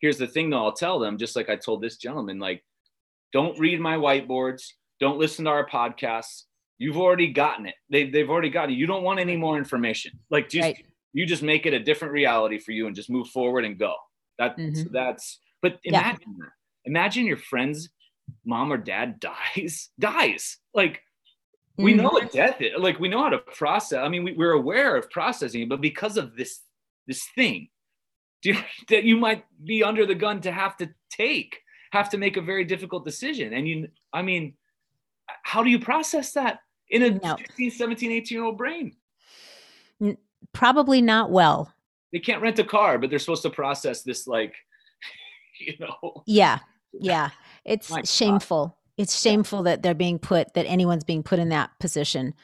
here's the thing though, I'll tell them, just like I told this gentleman, like, don't read my whiteboards, don't listen to our podcasts. You've already gotten it. They, they've already gotten it. You don't want any more information. Like just Right. you just make it a different reality for you and just move forward and go. That Mhm. that's but imagine that. Imagine your friend's mom or dad dies, dies. Like we Mhm. know what death is like we know how to process i mean we, we're aware of processing but because of this this thing you, that you might be under the gun to have to take have to make a very difficult decision and you i mean how do you process that in a No. 16 17 18 year old brain Probably not well. they can't rent a car but they're supposed to process this like you know Yeah. Yeah. It's My God. shameful. It's shameful that they're being put, that anyone's being put in that position.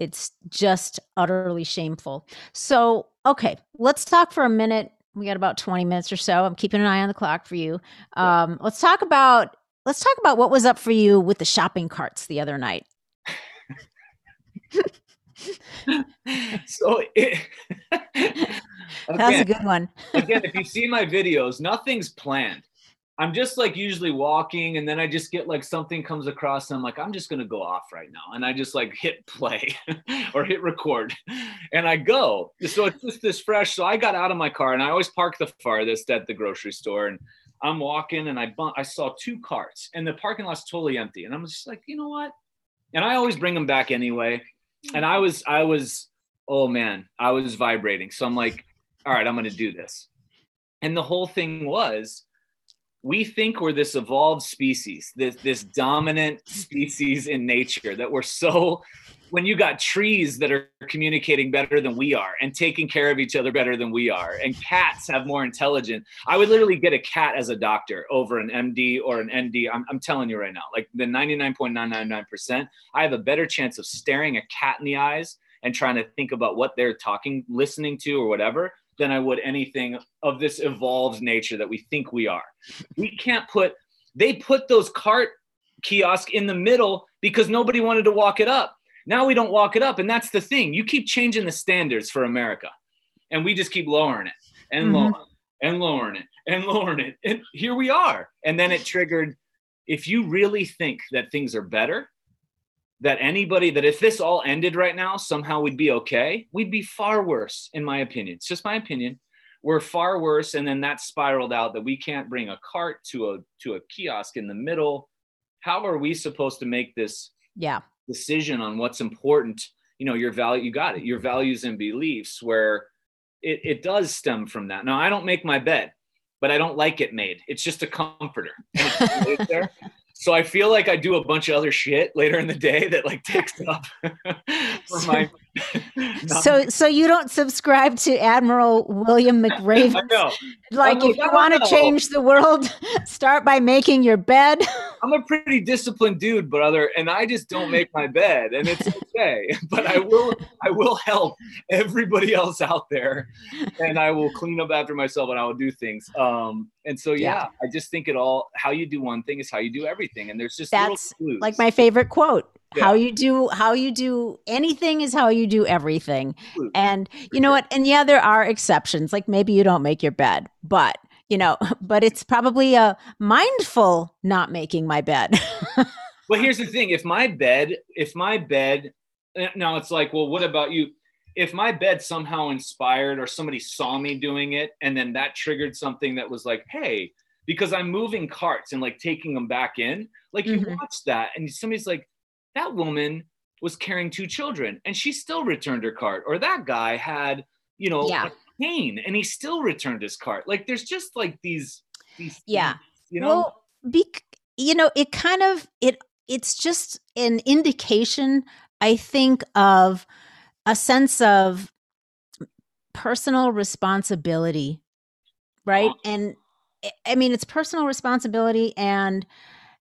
It's just utterly shameful. So, okay, let's talk for a minute. We got about 20 minutes or so. I'm keeping an eye on the clock for you. Um, let's talk about let's talk about what was up for you with the shopping carts the other night. so it, That's a good one. again, if you see my videos, nothing's planned. I'm just like usually walking, and then I just get like something comes across, and I'm like, I'm just gonna go off right now, and I just like hit play or hit record, and I go. So it's just this fresh. So I got out of my car, and I always park the farthest at the grocery store, and I'm walking, and I bump, I saw two carts, and the parking lot's totally empty, and I'm just like, you know what? And I always bring them back anyway, and I was, I was, oh man, I was vibrating. So I'm like, all right, I'm gonna do this. And the whole thing was, we think we're this evolved species, this this dominant species in nature that we're so when you got trees that are communicating better than we are and taking care of each other better than we are and cats have more intelligence i would literally get a cat as a doctor over an md or an nd i'm, I'm telling you right now like the 99.999% i have a better chance of staring a cat in the eyes and trying to think about what they're talking listening to or whatever than I would anything of this evolved nature that we think we are. We can't put, they put those cart kiosk in the middle because nobody wanted to walk it up. Now we don't walk it up. And that's the thing. You keep changing the standards for America and we just keep lowering it and Mhm. lowering and lowering it and lowering it. And here we are. And then it triggered if you really think that things are better, that anybody that if this all ended right now somehow we'd be okay we'd be far worse in my opinion it's just my opinion we're far worse and then that spiraled out that we can't bring a cart to a to a kiosk in the middle how are we supposed to make this Yeah. Decision on what's important you know your value you got it your values and beliefs where it, it does stem from that. Now i don't make my bed but i don't like it made. It's just a comforter. And it just lays there. so i feel like i do a bunch of other shit later in the day that like takes up for my So so you don't subscribe to Admiral William I McRaven? know. Like I'm if you want "Oh, to change the world, start by making your bed. I'm a pretty disciplined dude, brother, and I just don't make my bed, and it's okay. But I will, I will help everybody else out there, and I will clean up after myself, and I will do things. Um, and so yeah, Yeah. I just think it all. How you do one thing is how you do everything, and there's just That's like my favorite quote. Yeah. How you do how you do anything is how you do everything. Clues. And you know what? And yeah, there are exceptions. Like maybe you don't make your bed, but you know, but it's probably a mindful not making my bed. Well, here's the thing: if my bed, if my bed, eh, now it's like, well, what about you? If my bed somehow inspired, or somebody saw me doing it, and then that triggered something that was like, hey, because I'm moving carts and like taking them back in, like you Mhm. watch that, and somebody's like, that woman was carrying two children, and she still returned her cart, or that guy had, you know, Yeah. a cane, and he still returned his cart. Like, there's just like these, these, Yeah. things, you know. Well, bec- you know, it kind of it it's just an indication, I think, of a sense of personal responsibility, right? Uh-huh. And I mean, it's personal responsibility and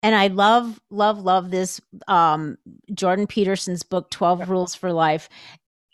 and I love, love, love this um, Jordan Peterson's book, 12 Rules for Life.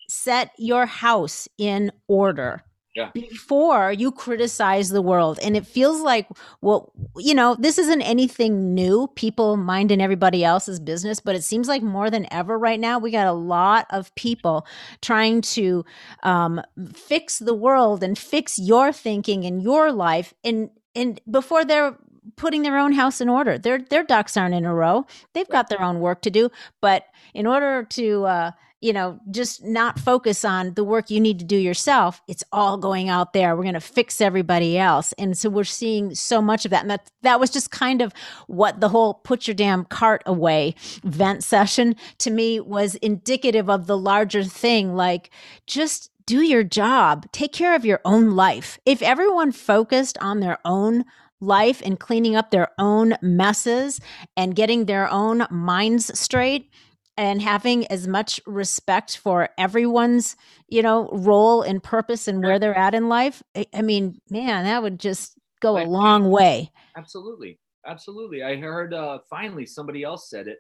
Set your house in order yeah. before you criticize the world. And it feels like, well, you know, this isn't anything new. People minding everybody else's business, but it seems like more than ever right now, we got a lot of people trying to um, fix the world and fix your thinking and your life. And and before they're putting their own house in order. Their their ducks aren't in a row. They've got their own work to do. But in order to uh, you know, just not focus on the work you need to do yourself. It's all going out there. We're going to fix everybody else. And so we're seeing so much of that. And that, that was just kind of what the whole put your damn cart away vent session to me was indicative of the larger thing. Like just do your job, take care of your own life. If everyone focused on their own life and cleaning up their own messes and getting their own minds straight and having as much respect for everyone's you know role and purpose and where they're at in life i, I mean man that would just go a long way. Absolutely. Absolutely. I heard uh finally somebody else said it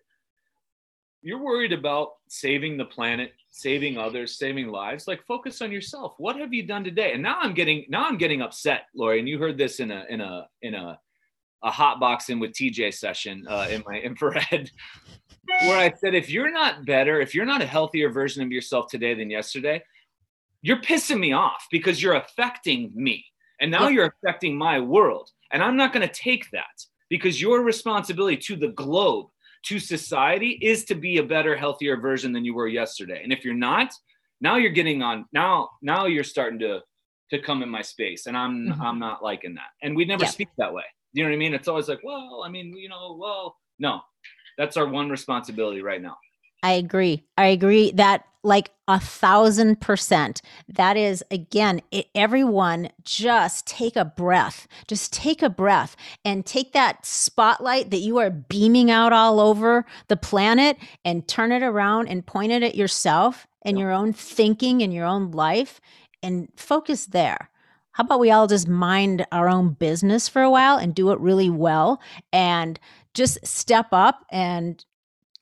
you're worried about saving the planet saving others saving lives like focus on yourself. What have you done today? And now i'm getting now i'm getting upset lori and you heard this in a in a in a a hot boxing with tj session uh, in my infrared where i said if you're not better if you're not a healthier version of yourself today than yesterday you're pissing me off because you're affecting me. And now you're affecting my world. And i'm not going to take that because your responsibility to the globe to society is to be a better healthier version than you were yesterday. And if you're not now you're getting on now now you're starting to to come in my space. And i'm mm-hmm. i'm not liking that. And we never yeah. speak that way. You know what i mean? It's always like well i mean you know well no. That's our one responsibility right now. I agree. I agree that like a thousand percent. That is again, it, everyone just take a breath. Just take a breath and take that spotlight that you are beaming out all over the planet and turn it around and point it at yourself and your own thinking and your own life and focus there. How about we all just mind our own business for a while and do it really well and just step up and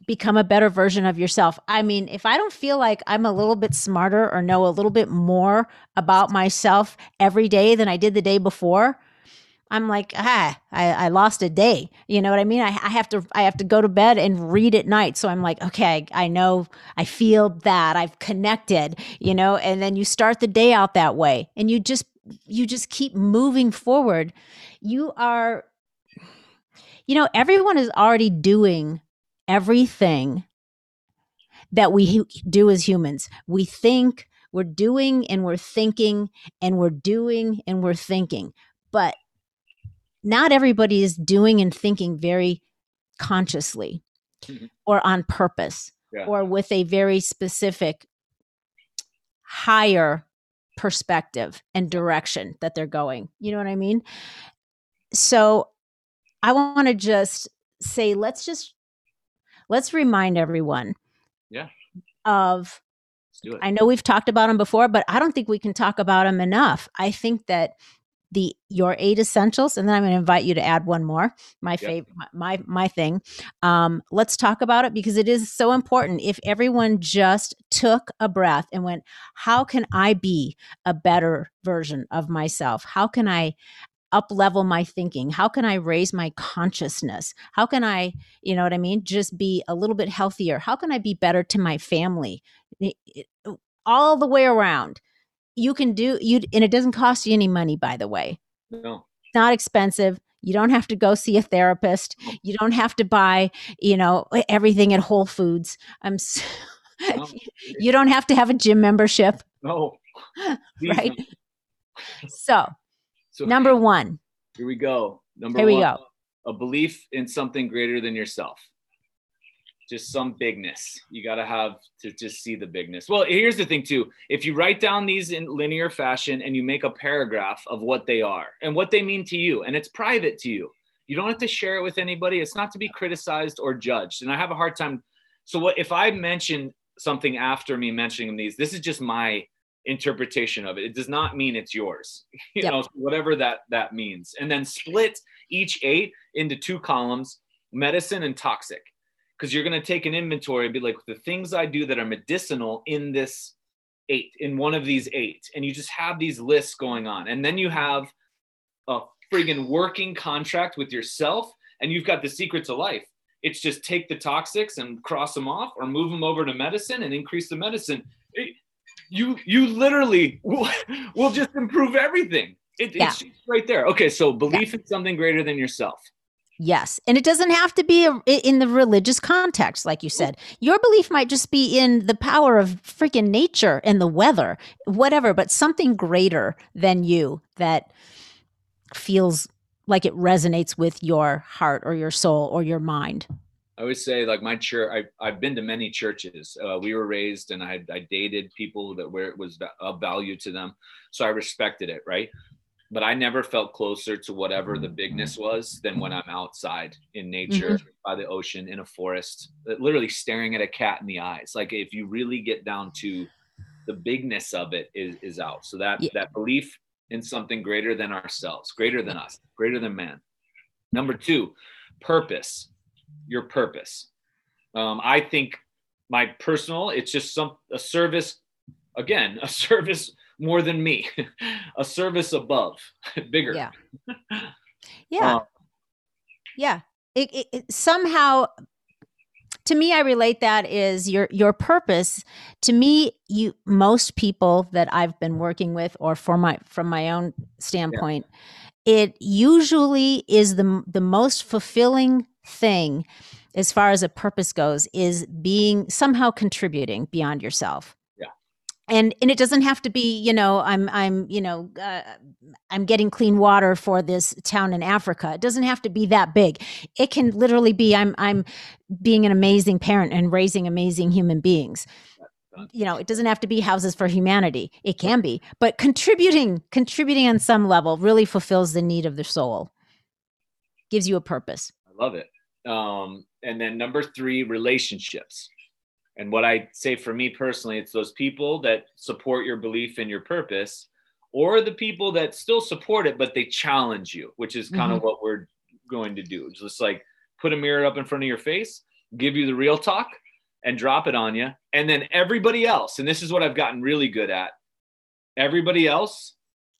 become a better version of yourself. I mean, if I don't feel like I'm a little bit smarter or know a little bit more about myself every day than I did the day before, I'm like, ah, I, I lost a day. You know what I mean? I, I have to I have to go to bed and read at night. So I'm like, okay, I know I feel that. I've connected, you know, and then you start the day out that way and you just you just keep moving forward. You are you know, everyone is already doing everything that we do as humans. We think, we're doing, and we're thinking, and we're doing, and we're thinking. But not everybody is doing and thinking very consciously mm-hmm. or on purpose yeah. or with a very specific higher perspective and direction that they're going. You know what I mean? So I want to just say, let's just let's remind everyone yeah of I know we've talked about them before, but I don't think we can talk about them enough. I think that the your eight essentials, and then I'm going to invite you to add one more. My yep. favorite, my my thing. Um, let's talk about it because it is so important. If everyone just took a breath and went, "How can I be a better version of myself? How can I up level my thinking? How can I raise my consciousness? How can I, you know what I mean, just be a little bit healthier? How can I be better to my family? Uh, all the way around. You can do you and it doesn't cost you any money by the way. No. It's not expensive. You don't have to go see a therapist. You don't have to buy, you know, everything at Whole Foods. I'm so, no. you don't have to have a gym membership. No. right? So, so number one. Here we go. Number here we one, go. A belief in something greater than yourself. Just some bigness. You got to have to just see the bigness. Well, here's the thing too. If you write down these in linear fashion and you make a paragraph of what they are and what they mean to you, and it's private to you, you don't have to share it with anybody. It's not to be criticized or judged. And I have a hard time. So what if I mention something after me mentioning these? This is just my interpretation of it. It does not mean it's yours. You yep. know, whatever that that means. And then split each eight into two columns medicine and toxic because you're going to take an inventory and be like the things i do that are medicinal in this eight in one of these eight and you just have these lists going on and then you have a friggin working contract with yourself and you've got the secret to life it's just take the toxics and cross them off or move them over to medicine and increase the medicine it, you you literally will, will just improve everything it, Yeah. it's right there okay so belief in something greater than yourself Yes. And it doesn't have to be a, in the religious context, like you said. Your belief might just be in the power of freaking nature and the weather, whatever, but something greater than you that feels like it resonates with your heart or your soul or your mind. I always say like my church. I, I've been to many churches. Uh, we were raised, and I, I dated people that where it was of value to them, so I respected it, right? But I never felt closer to whatever the bigness was than when I'm outside in nature, by the ocean, in a forest, uh, literally staring at a cat in the eyes. Like if you really get down to the bigness of it, is is out. So that Yeah. that belief in something greater than ourselves, greater than us, greater than man. Number two, purpose your purpose. Um, I think my personal, it's just some a service, again, a service more than me, a service above, bigger. Yeah. Yeah. Um, Yeah. It, it, it somehow to me I relate that is your your purpose to me you most people that I've been working with or for my from my own standpoint it usually is the the most fulfilling thing as far as a purpose goes is being somehow contributing beyond yourself. Yeah. and and it doesn't have to be you know i'm i'm you know uh, i'm getting clean water for this town in africa. It doesn't have to be that big. It can literally be i'm i'm being an amazing parent and raising amazing human beings. You know it doesn't have to be houses for humanity. It can be. But contributing contributing on some level really fulfills the need of the soul. Gives you a purpose. I love it. Um, and then number three, relationships. And what I say for me personally, it's those people that support your belief and your purpose, or the people that still support it, but they challenge you, which is kind of what we're going to do. Just like put a mirror up in front of your face, give you the real talk, and drop it on you. And then everybody else, and this is what I've gotten really good at everybody else,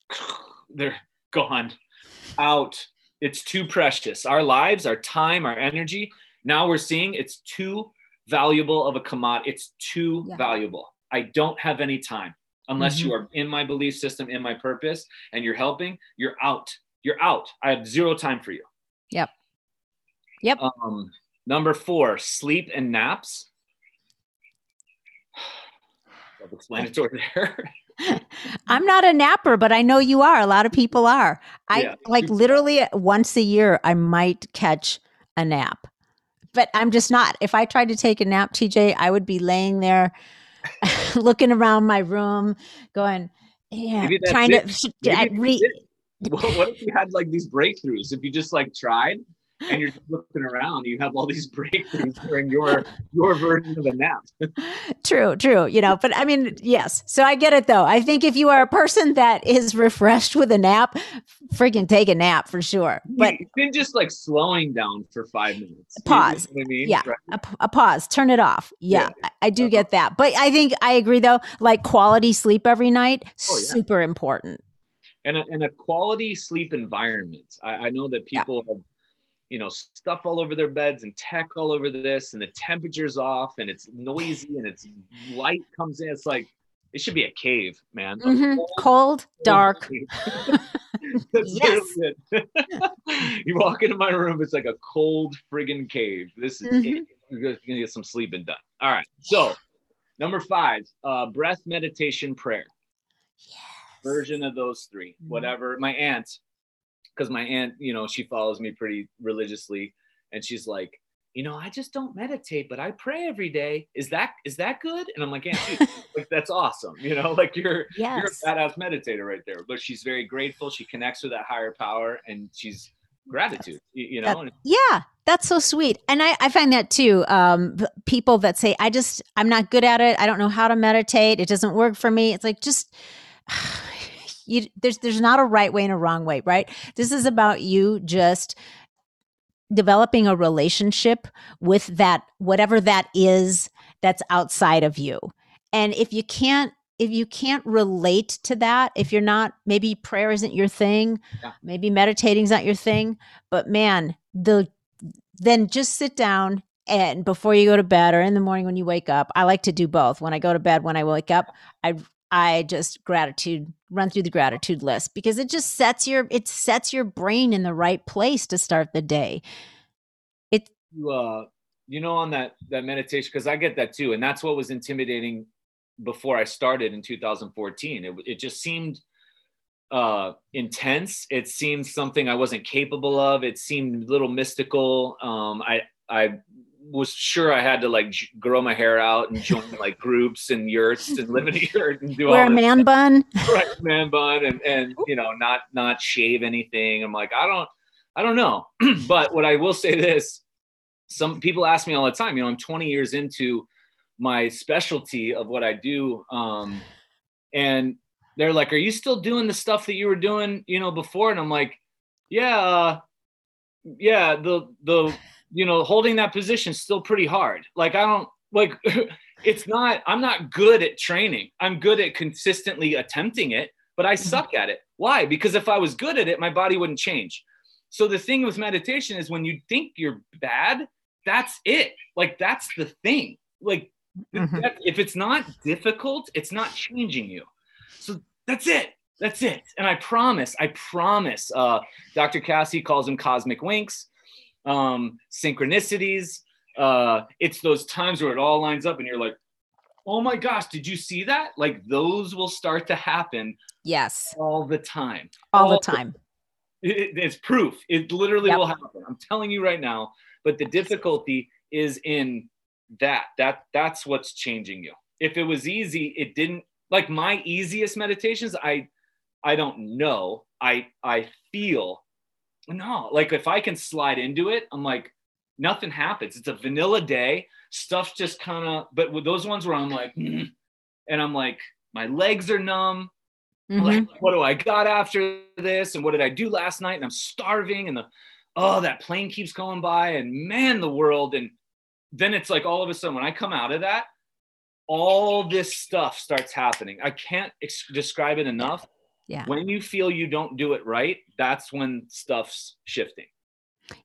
they're gone out. It's too precious. Our lives, our time, our energy. Now we're seeing it's too valuable of a commodity. It's too Yeah. valuable. I don't have any time unless Mm-hmm. you are in my belief system, in my purpose, and you're helping. You're out. You're out. I have zero time for you. Yep. Yep. Um, number four, sleep and naps. Self-explanatory there. I'm not a napper, but I know you are. A lot of people are. I Yeah. like literally once a year, I might catch a nap, but I'm just not. If I tried to take a nap, TJ, I would be laying there looking around my room, going, yeah, trying it. to. sh- Maybe I re- what, what if you had like these breakthroughs? If you just like tried and you're just looking around, you have all these breakthroughs during your your version of a nap. True, true. You know, but I mean, yes. So I get it though. I think if you are a person that is refreshed with a nap, freaking take a nap for sure. But Even just like slowing down for five minutes. You Pause. know what I mean? Yeah. Right. a, a pause, turn it off. Yeah, Yeah. I, I do Uh-huh. get that. But I think I agree though, like quality sleep every night, Oh, yeah. super important. and a, and a quality sleep environment. I, I know that Yeah. people have, you know, stuff all over their beds and tech all over this, and the temperature's off, and it's noisy, and it's light comes in. It's like it should be a cave, man. A Mhm. cold, Cold, dark. Yes. you walk into my room, it's like a cold friggin' cave. This is Mhm. it. You're gonna get some sleeping done. All right. So number five, uh, breath meditation prayer yes. version of those 3 Mhm. whatever my aunt because my aunt you know she follows me pretty religiously and she's like you know i just don't meditate but i pray every day is that is that good and i'm like aunt dude, like that's awesome you know like you're Yes. you're a badass meditator right there but she's very grateful she connects with that higher power and she's gratitude you, you know That- Yeah, that's so sweet. And I, I find that too. Um, people that say, I just, I'm not good at it. I don't know how to meditate. It doesn't work for me. It's like, just, you, there's, there's not a right way and a wrong way, right? This is about you just developing a relationship with that whatever that is that's outside of you and if you can't if you can't relate to that if you're not maybe prayer isn't your thing Yeah. maybe meditating's not your thing but man the then just sit down and before you go to bed or in the morning when you wake up i like to do both when i go to bed when i wake up i i just gratitude run through the gratitude list because it just sets your it sets your brain in the right place to start the day. It you uh you know on that that meditation because i get that too and that's what was intimidating before i started in 2014 it, it just seemed uh intense. It seemed something i wasn't capable of. It seemed a little mystical. Um i i was sure i had to like j- grow my hair out and join like groups and yurts and live in a yurt and do wear a all this man bun? Right man bun and and you know not not shave anything. I'm like i don't i don't know. But what i will say this some people ask me all the time you know i'm 20 years into my specialty of what i do um and they're like are you still doing the stuff that you were doing you know before? And i'm like yeah uh, yeah the the you know holding that position is still pretty hard. Like i don't like it's not i'm not good at training. I'm good at consistently attempting it but i suck at it. Why? Because if i was good at it my body wouldn't change. So the thing with meditation is when you think you're bad that's it. Like that's the thing. Like Mhm. that- if it's not difficult it's not changing you. So that's it. That's it. And i promise i promise uh dr cassie calls them cosmic winks um synchronicities. Uh it's those times where it all lines up and you're like oh my gosh did you see that? Like those will start to happen yes. all the time. All the time. It- it's proof. It literally Yep. will happen. I'm telling you right now but the difficulty is in that. That that's what's changing you. If it was easy it didn't like my easiest meditations i i don't know. I i feel no like if i can slide into it i'm like nothing happens. It's a vanilla day. Stuff just kind of but with those ones where i'm like "Mm," and i'm like my legs are numb. Mhm. like what do i got after this? And what did i do last night? And i'm starving and the oh that plane keeps going by and man the world. And then it's like all of a sudden when i come out of that all this stuff starts happening. I can't ex- describe it enough Yeah. when you feel you don't do it right that's when stuff's shifting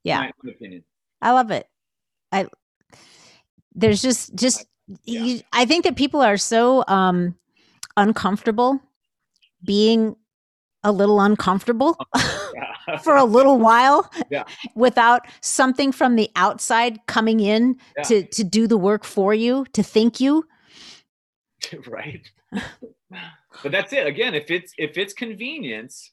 Yeah. my, my opinion I love it. I there's just just yeah. you, I think that people are so um uncomfortable being a little uncomfortable yeah. for a little while Yeah. without something from the outside coming in to to do the work for you, to think you. right but that's it again if it's if it's convenience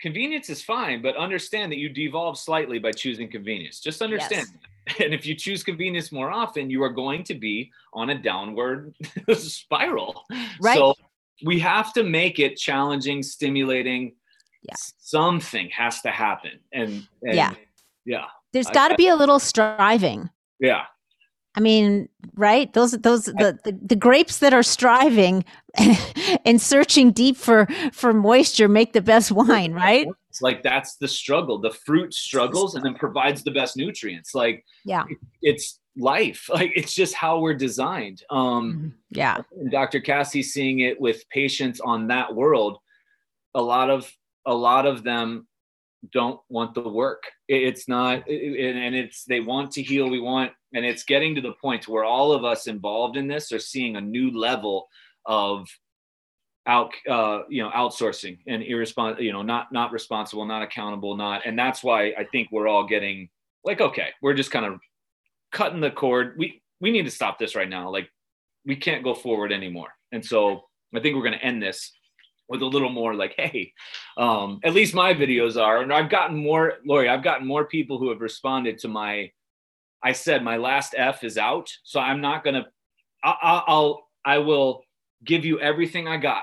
convenience is fine but understand that you devolve slightly by choosing convenience just understand that. and if you choose convenience more often you are going to be on a downward spiral Right. so we have to make it challenging stimulating Yeah. something has to happen and, and Yeah. yeah There's got to be a little striving. yeah I mean, right? Those those the, the, the grapes that are striving and searching deep for for moisture make the best wine, right? It's like that's the struggle. The fruit struggles and then provides the best nutrients. Like Yeah. it's life. Like it's just how we're designed. Um Yeah. and Dr. cassie seeing it with patients on that world. A lot of a lot of them don't want the work. It's not and it's they want to heal. We want and it's getting to the point where all of us involved in this are seeing a new level of out uh you know outsourcing and irresponsible you know not not responsible not accountable not and that's why i think we're all getting like okay we're just kind of cutting the cord. We we need to stop this right now. Like we can't go forward anymore. And so i think we're going to end this with a little more like hey um at least my videos are and i've gotten more lori i've gotten more people who have responded to my i said my last f is out so i'm not going to I'll, I'll i will give you everything i got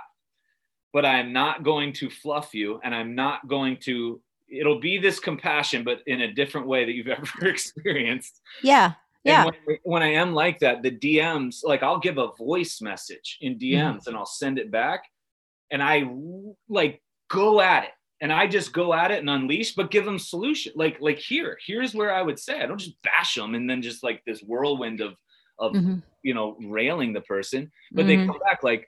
but i'm not going to fluff you and i'm not going to it'll be this compassion but in a different way that you've ever experienced Yeah. Yeah. and when, when I am like that, the DMs, like I'll give a voice message in DMs and I'll send it back and I like go at it. and I just go at it and unleash, but give them solution. Like, like here, here's where I would say I don't just bash them and then just like this whirlwind of of Mhm. You know railing the person, but Mhm. they come back like,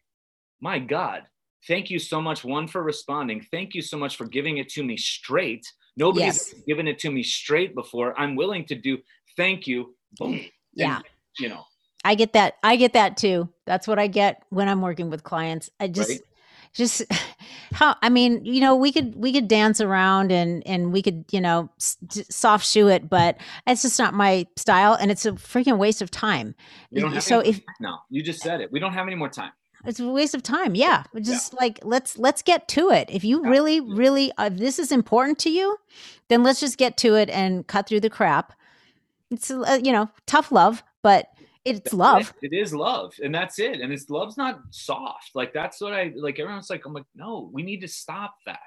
my God, thank you so much one for responding. Thank you so much for giving it to me straight. Nobody's Yes. given it to me straight before. I'm willing to do. Thank you. Boom. Yeah. And, you know. I get that. I get that too. That's what I get when I'm working with clients. I just Right. just how I mean, you know, we could we could dance around and and we could, you know, soft shoe it, but it's just not my style and it's a freaking waste of time. We don't have so if No, you just said it. We don't have any more time. it's a waste of time. Yeah. Just like let's let's get to it. If you really really uh, if this is important to you, then let's just get to it and cut through the crap. It's uh, you know, tough love, but it's love. It. it is love, and that's it. And it's love's not soft. Like that's what I like. Everyone's like, I'm like, no, we need to stop that.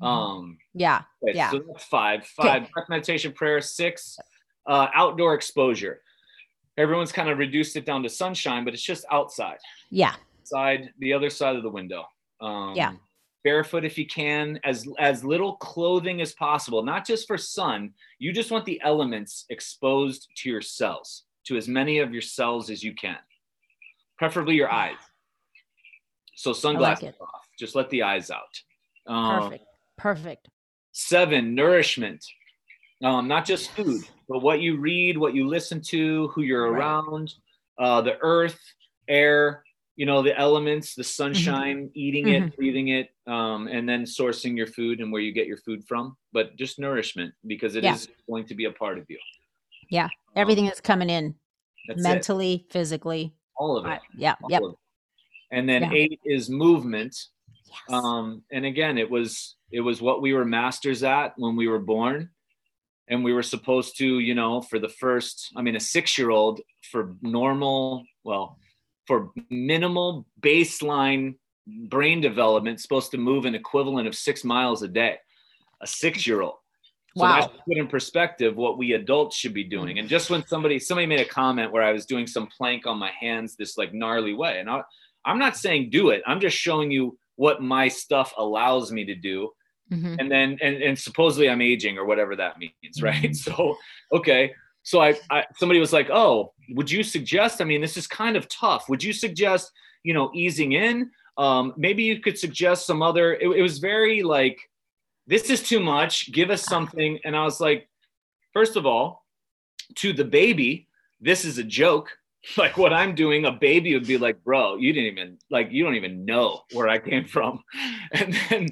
Um, Yeah. okay, Mm-hmm. Yeah. so that's five. Five breath meditation prayer. Six, uh, outdoor exposure. Everyone's kind of reduced it down to sunshine, but it's just outside, Yeah. side the other side of the window. Um, Yeah. Barefoot if you can, as as little clothing as possible. Not just for sun. You just want the elements exposed to your cells, to as many of your cells as you can. Preferably your eyes. So sunglasses it. off. Just let the eyes out. Um, Perfect. Perfect. Seven, nourishment. Um, not just food, but what you read, what you listen to, who you're Right. around, uh, the earth, air, you know, the elements, the sunshine, eating it, breathing it, um, and then sourcing your food and where you get your food from. But just nourishment because it is Yeah. going to be a part of you. Yeah. Um, Everything is coming in that's it. mentally, physically. All of it. I- yeah. all Yep. it. And then Yeah. eight is movement. Yes. um and again it was it was what we were masters at when we were born and we were supposed to you know for the first i mean a six year old for normal well for minimal baseline brain development supposed to move an equivalent of six miles a day a six year old so Wow. that's put in perspective what we adults should be doing. And just when somebody somebody made a comment where i was doing some plank on my hands this like gnarly way and I, i'm not saying do it. I'm just showing you what my stuff allows me to do. Mhm. and then and, and supposedly i'm aging or whatever that means right? So okay. So I, I somebody was like oh would you suggest i mean this is kind of tough. Would you suggest you know easing in? Um maybe you could suggest some other it, it was very like this is too much. Give us ah. something. And i was like first of all to the baby this is a joke. Like what i'm doing a baby would be like bro you didn't even like you don't even know where i came from. And then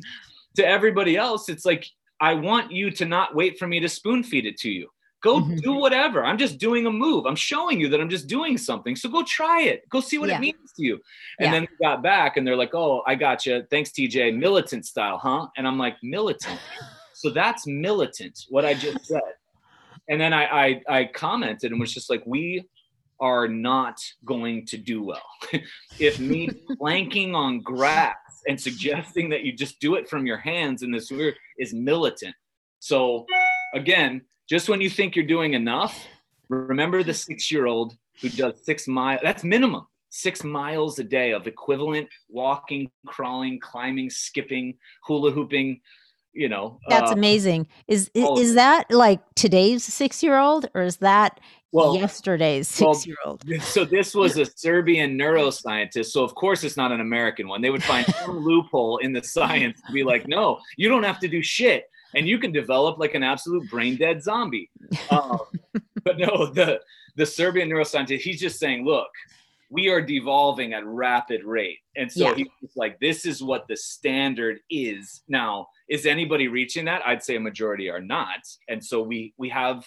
to everybody else it's like i want you to not wait for me to spoon feed it to you go Mhm. do whatever. I'm just doing a move. I'm showing you that i'm just doing something. So go try it. Go see what Yeah. it means to you. And Yeah. then they got back and they're like oh i got you thanks tj militant style huh? And i'm like militant. So that's militant what i just said. And then I, I i commented and was just like we are not going to do well. If me planking on grass and suggesting that you just do it from your hands in this weird is militant. So again just when you think you're doing enough remember the six year old who does six miles that's minimum six miles a day of equivalent walking crawling climbing skipping hula hooping you know That's uh, amazing. Is i- all of is that like today's six year old or is that well yesterday's six year old? so this was a Serbian neuroscientist. So of course it's not an American one. They would find some loophole in the science to be like, no, you don't have to do shit, and you can develop like an absolute brain dead zombie. Um, but no, the the Serbian neuroscientist, he's just saying, look, we are devolving at rapid rate, and so Yeah. he's like, this is what the standard is now. Is anybody reaching that? I'd say a majority are not, and so we we have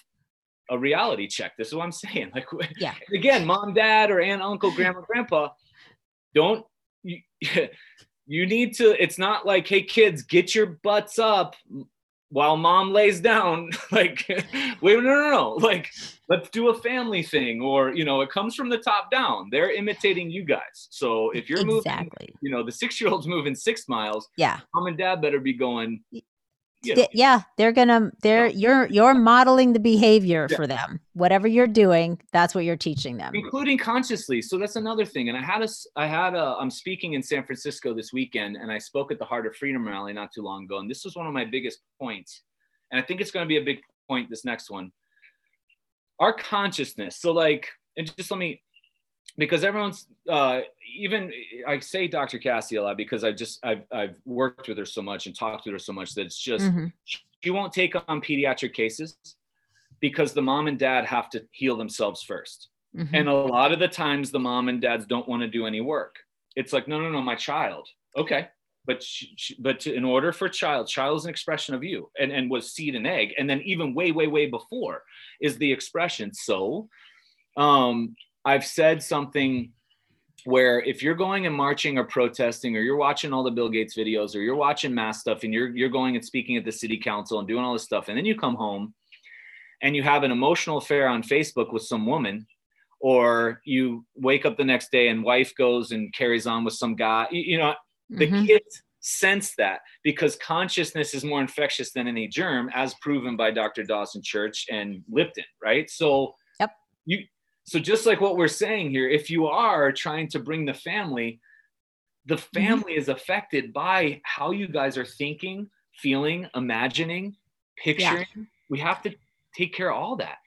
a reality check. This is what I'm saying. Like, Yeah. again, mom, dad, or aunt, uncle, grandma, grandpa, don't you, you need to. It's not like, hey, kids, get your butts up while mom lays down. like, wait, no, no, no. Like, let's do a family thing, or you know, it comes from the top down. They're imitating you guys. So if you're moving, you know, the six year old's moving six miles, Yeah. mom and dad better be going You know. yeah, they're gonna they're you're you're modeling the behavior Yeah. for them. Whatever you're doing, that's what you're teaching them. including consciously so that's another thing and i had a i had a i'm speaking in san francisco this weekend and i spoke at the heart of freedom rally not too long ago and this was one of my biggest points and i think it's going to be a big point this next one our consciousness so like and just let me because everyone's uh even i say dr cassie a lot because i just i've i've worked with her so much and talked with her so much that it's just Mhm. she won't take on pediatric cases because the mom and dad have to heal themselves first Mhm. and a lot of the times, the mom and dads don't want to do any work. It's like, no, no, no, my child. Okay. But sh- sh- but to, in order for child, child is an expression of you and, and was seed and egg. And then even way, way, way before is the expression. So um, I've said something where if you're going and marching or protesting or you're watching all the Bill Gates videos or you're watching mass stuff and you're you're going and speaking at the city council and doing all this stuff and then you come home and you have an emotional affair on Facebook with some woman or you wake up the next day and wife goes and carries on with some guy you, you know the Mhm. kids sense that because consciousness is more infectious than any germ as proven by dr dawson church and lipton right so Yep. you so just like what we're saying here if you are trying to bring the family the family is affected by how you guys are thinking feeling imagining picturing we have to take care of all that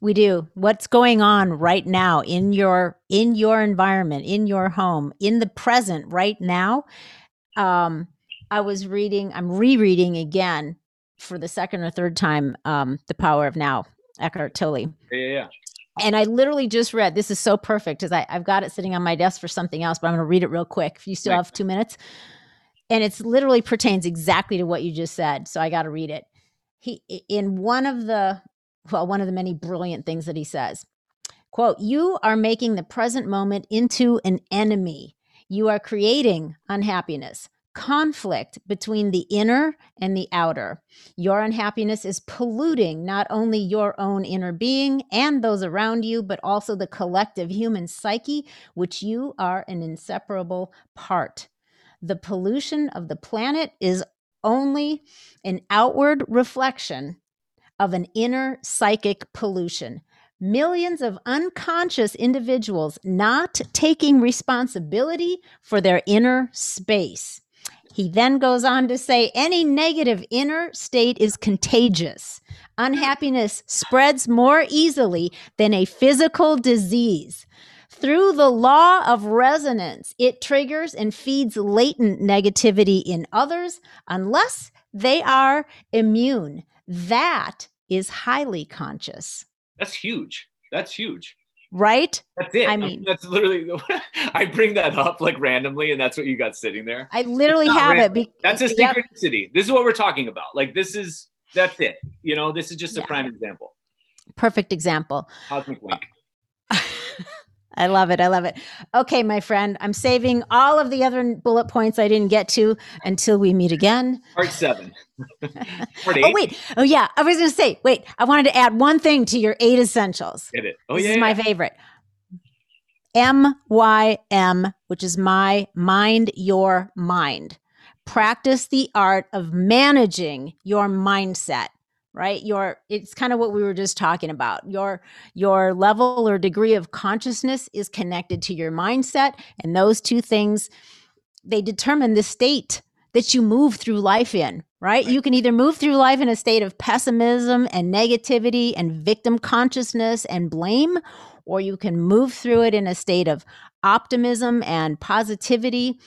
We do. What's going on right now in your in your environment, in your home, in the present right now? Um, I was reading, I'm rereading again for the second or third time, um, The Power of Now, Eckhart Tolle. yeah yeah, yeah. And I literally just read, this is so perfect because I've got it sitting on my desk for something else, but I'm going to read it real quick. If you still Right. have two minutes. And it's literally pertains exactly to what you just said. So I got to read it. He, in one of the, well, one of the many brilliant things that he says, quote, you are making the present moment into an enemy. You are creating unhappiness, conflict between the inner and the outer. Your unhappiness is polluting not only your own inner being and those around you, but also the collective human psyche, which you are an inseparable part. The pollution of the planet is only an outward reflection of an inner psychic pollution. Millions of unconscious individuals not taking responsibility for their inner space. He then goes on to say any negative inner state is contagious. Unhappiness spreads more easily than a physical disease. Through the law of resonance, it triggers and feeds latent negativity in others unless they are immune. That is highly conscious, that's huge that's huge right? That's it. I mean- that's literally. I bring that up like randomly, and that's what you got sitting there. I literally have it. random. Be- That's a Yep. synchronicity. This is what we're talking about. Like this is that's it. You know, this is just a Yeah. prime example. Perfect example. Cosmic wink. I love it. I love it. Okay, my friend, I'm saving all of the other bullet points I didn't get to until we meet again. Part seven. Part oh, eight. Oh, wait. Oh, yeah. I was going to say, wait, I wanted to add one thing to your eight essentials. Get it. Oh this yeah. is my yeah. favorite. MYM, which is my mind, your mind. Practice the art of managing your mindset, right? Your it's kind of what we were just talking about. Your your level or degree of consciousness is connected to your mindset, and those two things they determine the state that you move through life in, right? Right. You can either move through life in a state of pessimism and negativity and victim consciousness and blame, or you can move through it in a state of optimism and positivity,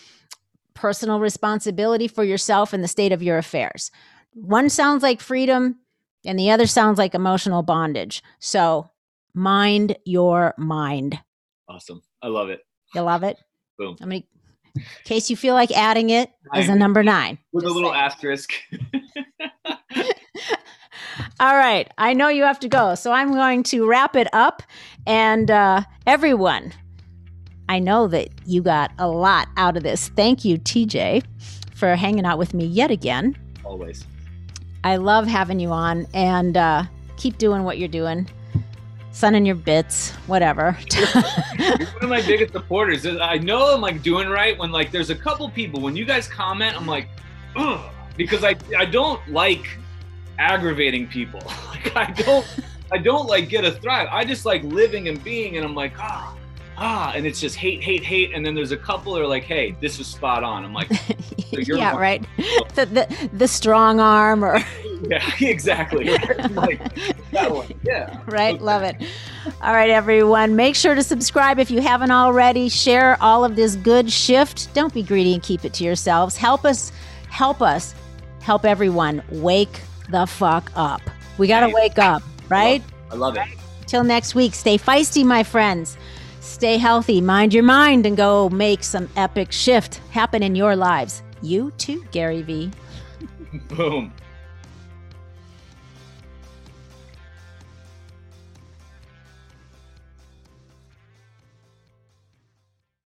personal responsibility for yourself and the state of your affairs. One sounds like freedom, and the other sounds like emotional bondage. So, mind your mind. Awesome. I love it. You love it? Boom. I'm gonna, in case you feel like adding it as a number nine. With a little saying. asterisk. All right. I know you have to go. So I'm going to wrap it up. And uh, everyone, I know that you got a lot out of this. Thank you, TJ, for hanging out with me yet again. Always. I love having you on and uh, keep doing what you're doing. Sunning your bits, whatever. You're one of my biggest supporters. I know I'm like doing right when like there's a couple people when you guys comment, I'm like, oh, because I I don't like aggravating people. Like I don't I don't like get a thrive. I just like living and being, and I'm like ah ah, and it's just hate hate hate, and then there's a couple that are like, hey, this is spot on. I'm like, so yeah, right. The, the the strong arm or yeah, exactly. like, that one. Yeah. Right. Okay. Love it. All right, everyone. Make sure to subscribe if you haven't already. Share all of this good shift. Don't be greedy and keep it to yourselves. Help us, help us, help everyone wake the fuck up. We got to wake up, right? I love, I love it. Till next week, stay feisty, my friends. Stay healthy, mind your mind, and go make some epic shift happen in your lives. You too, Gary Vee. Boom.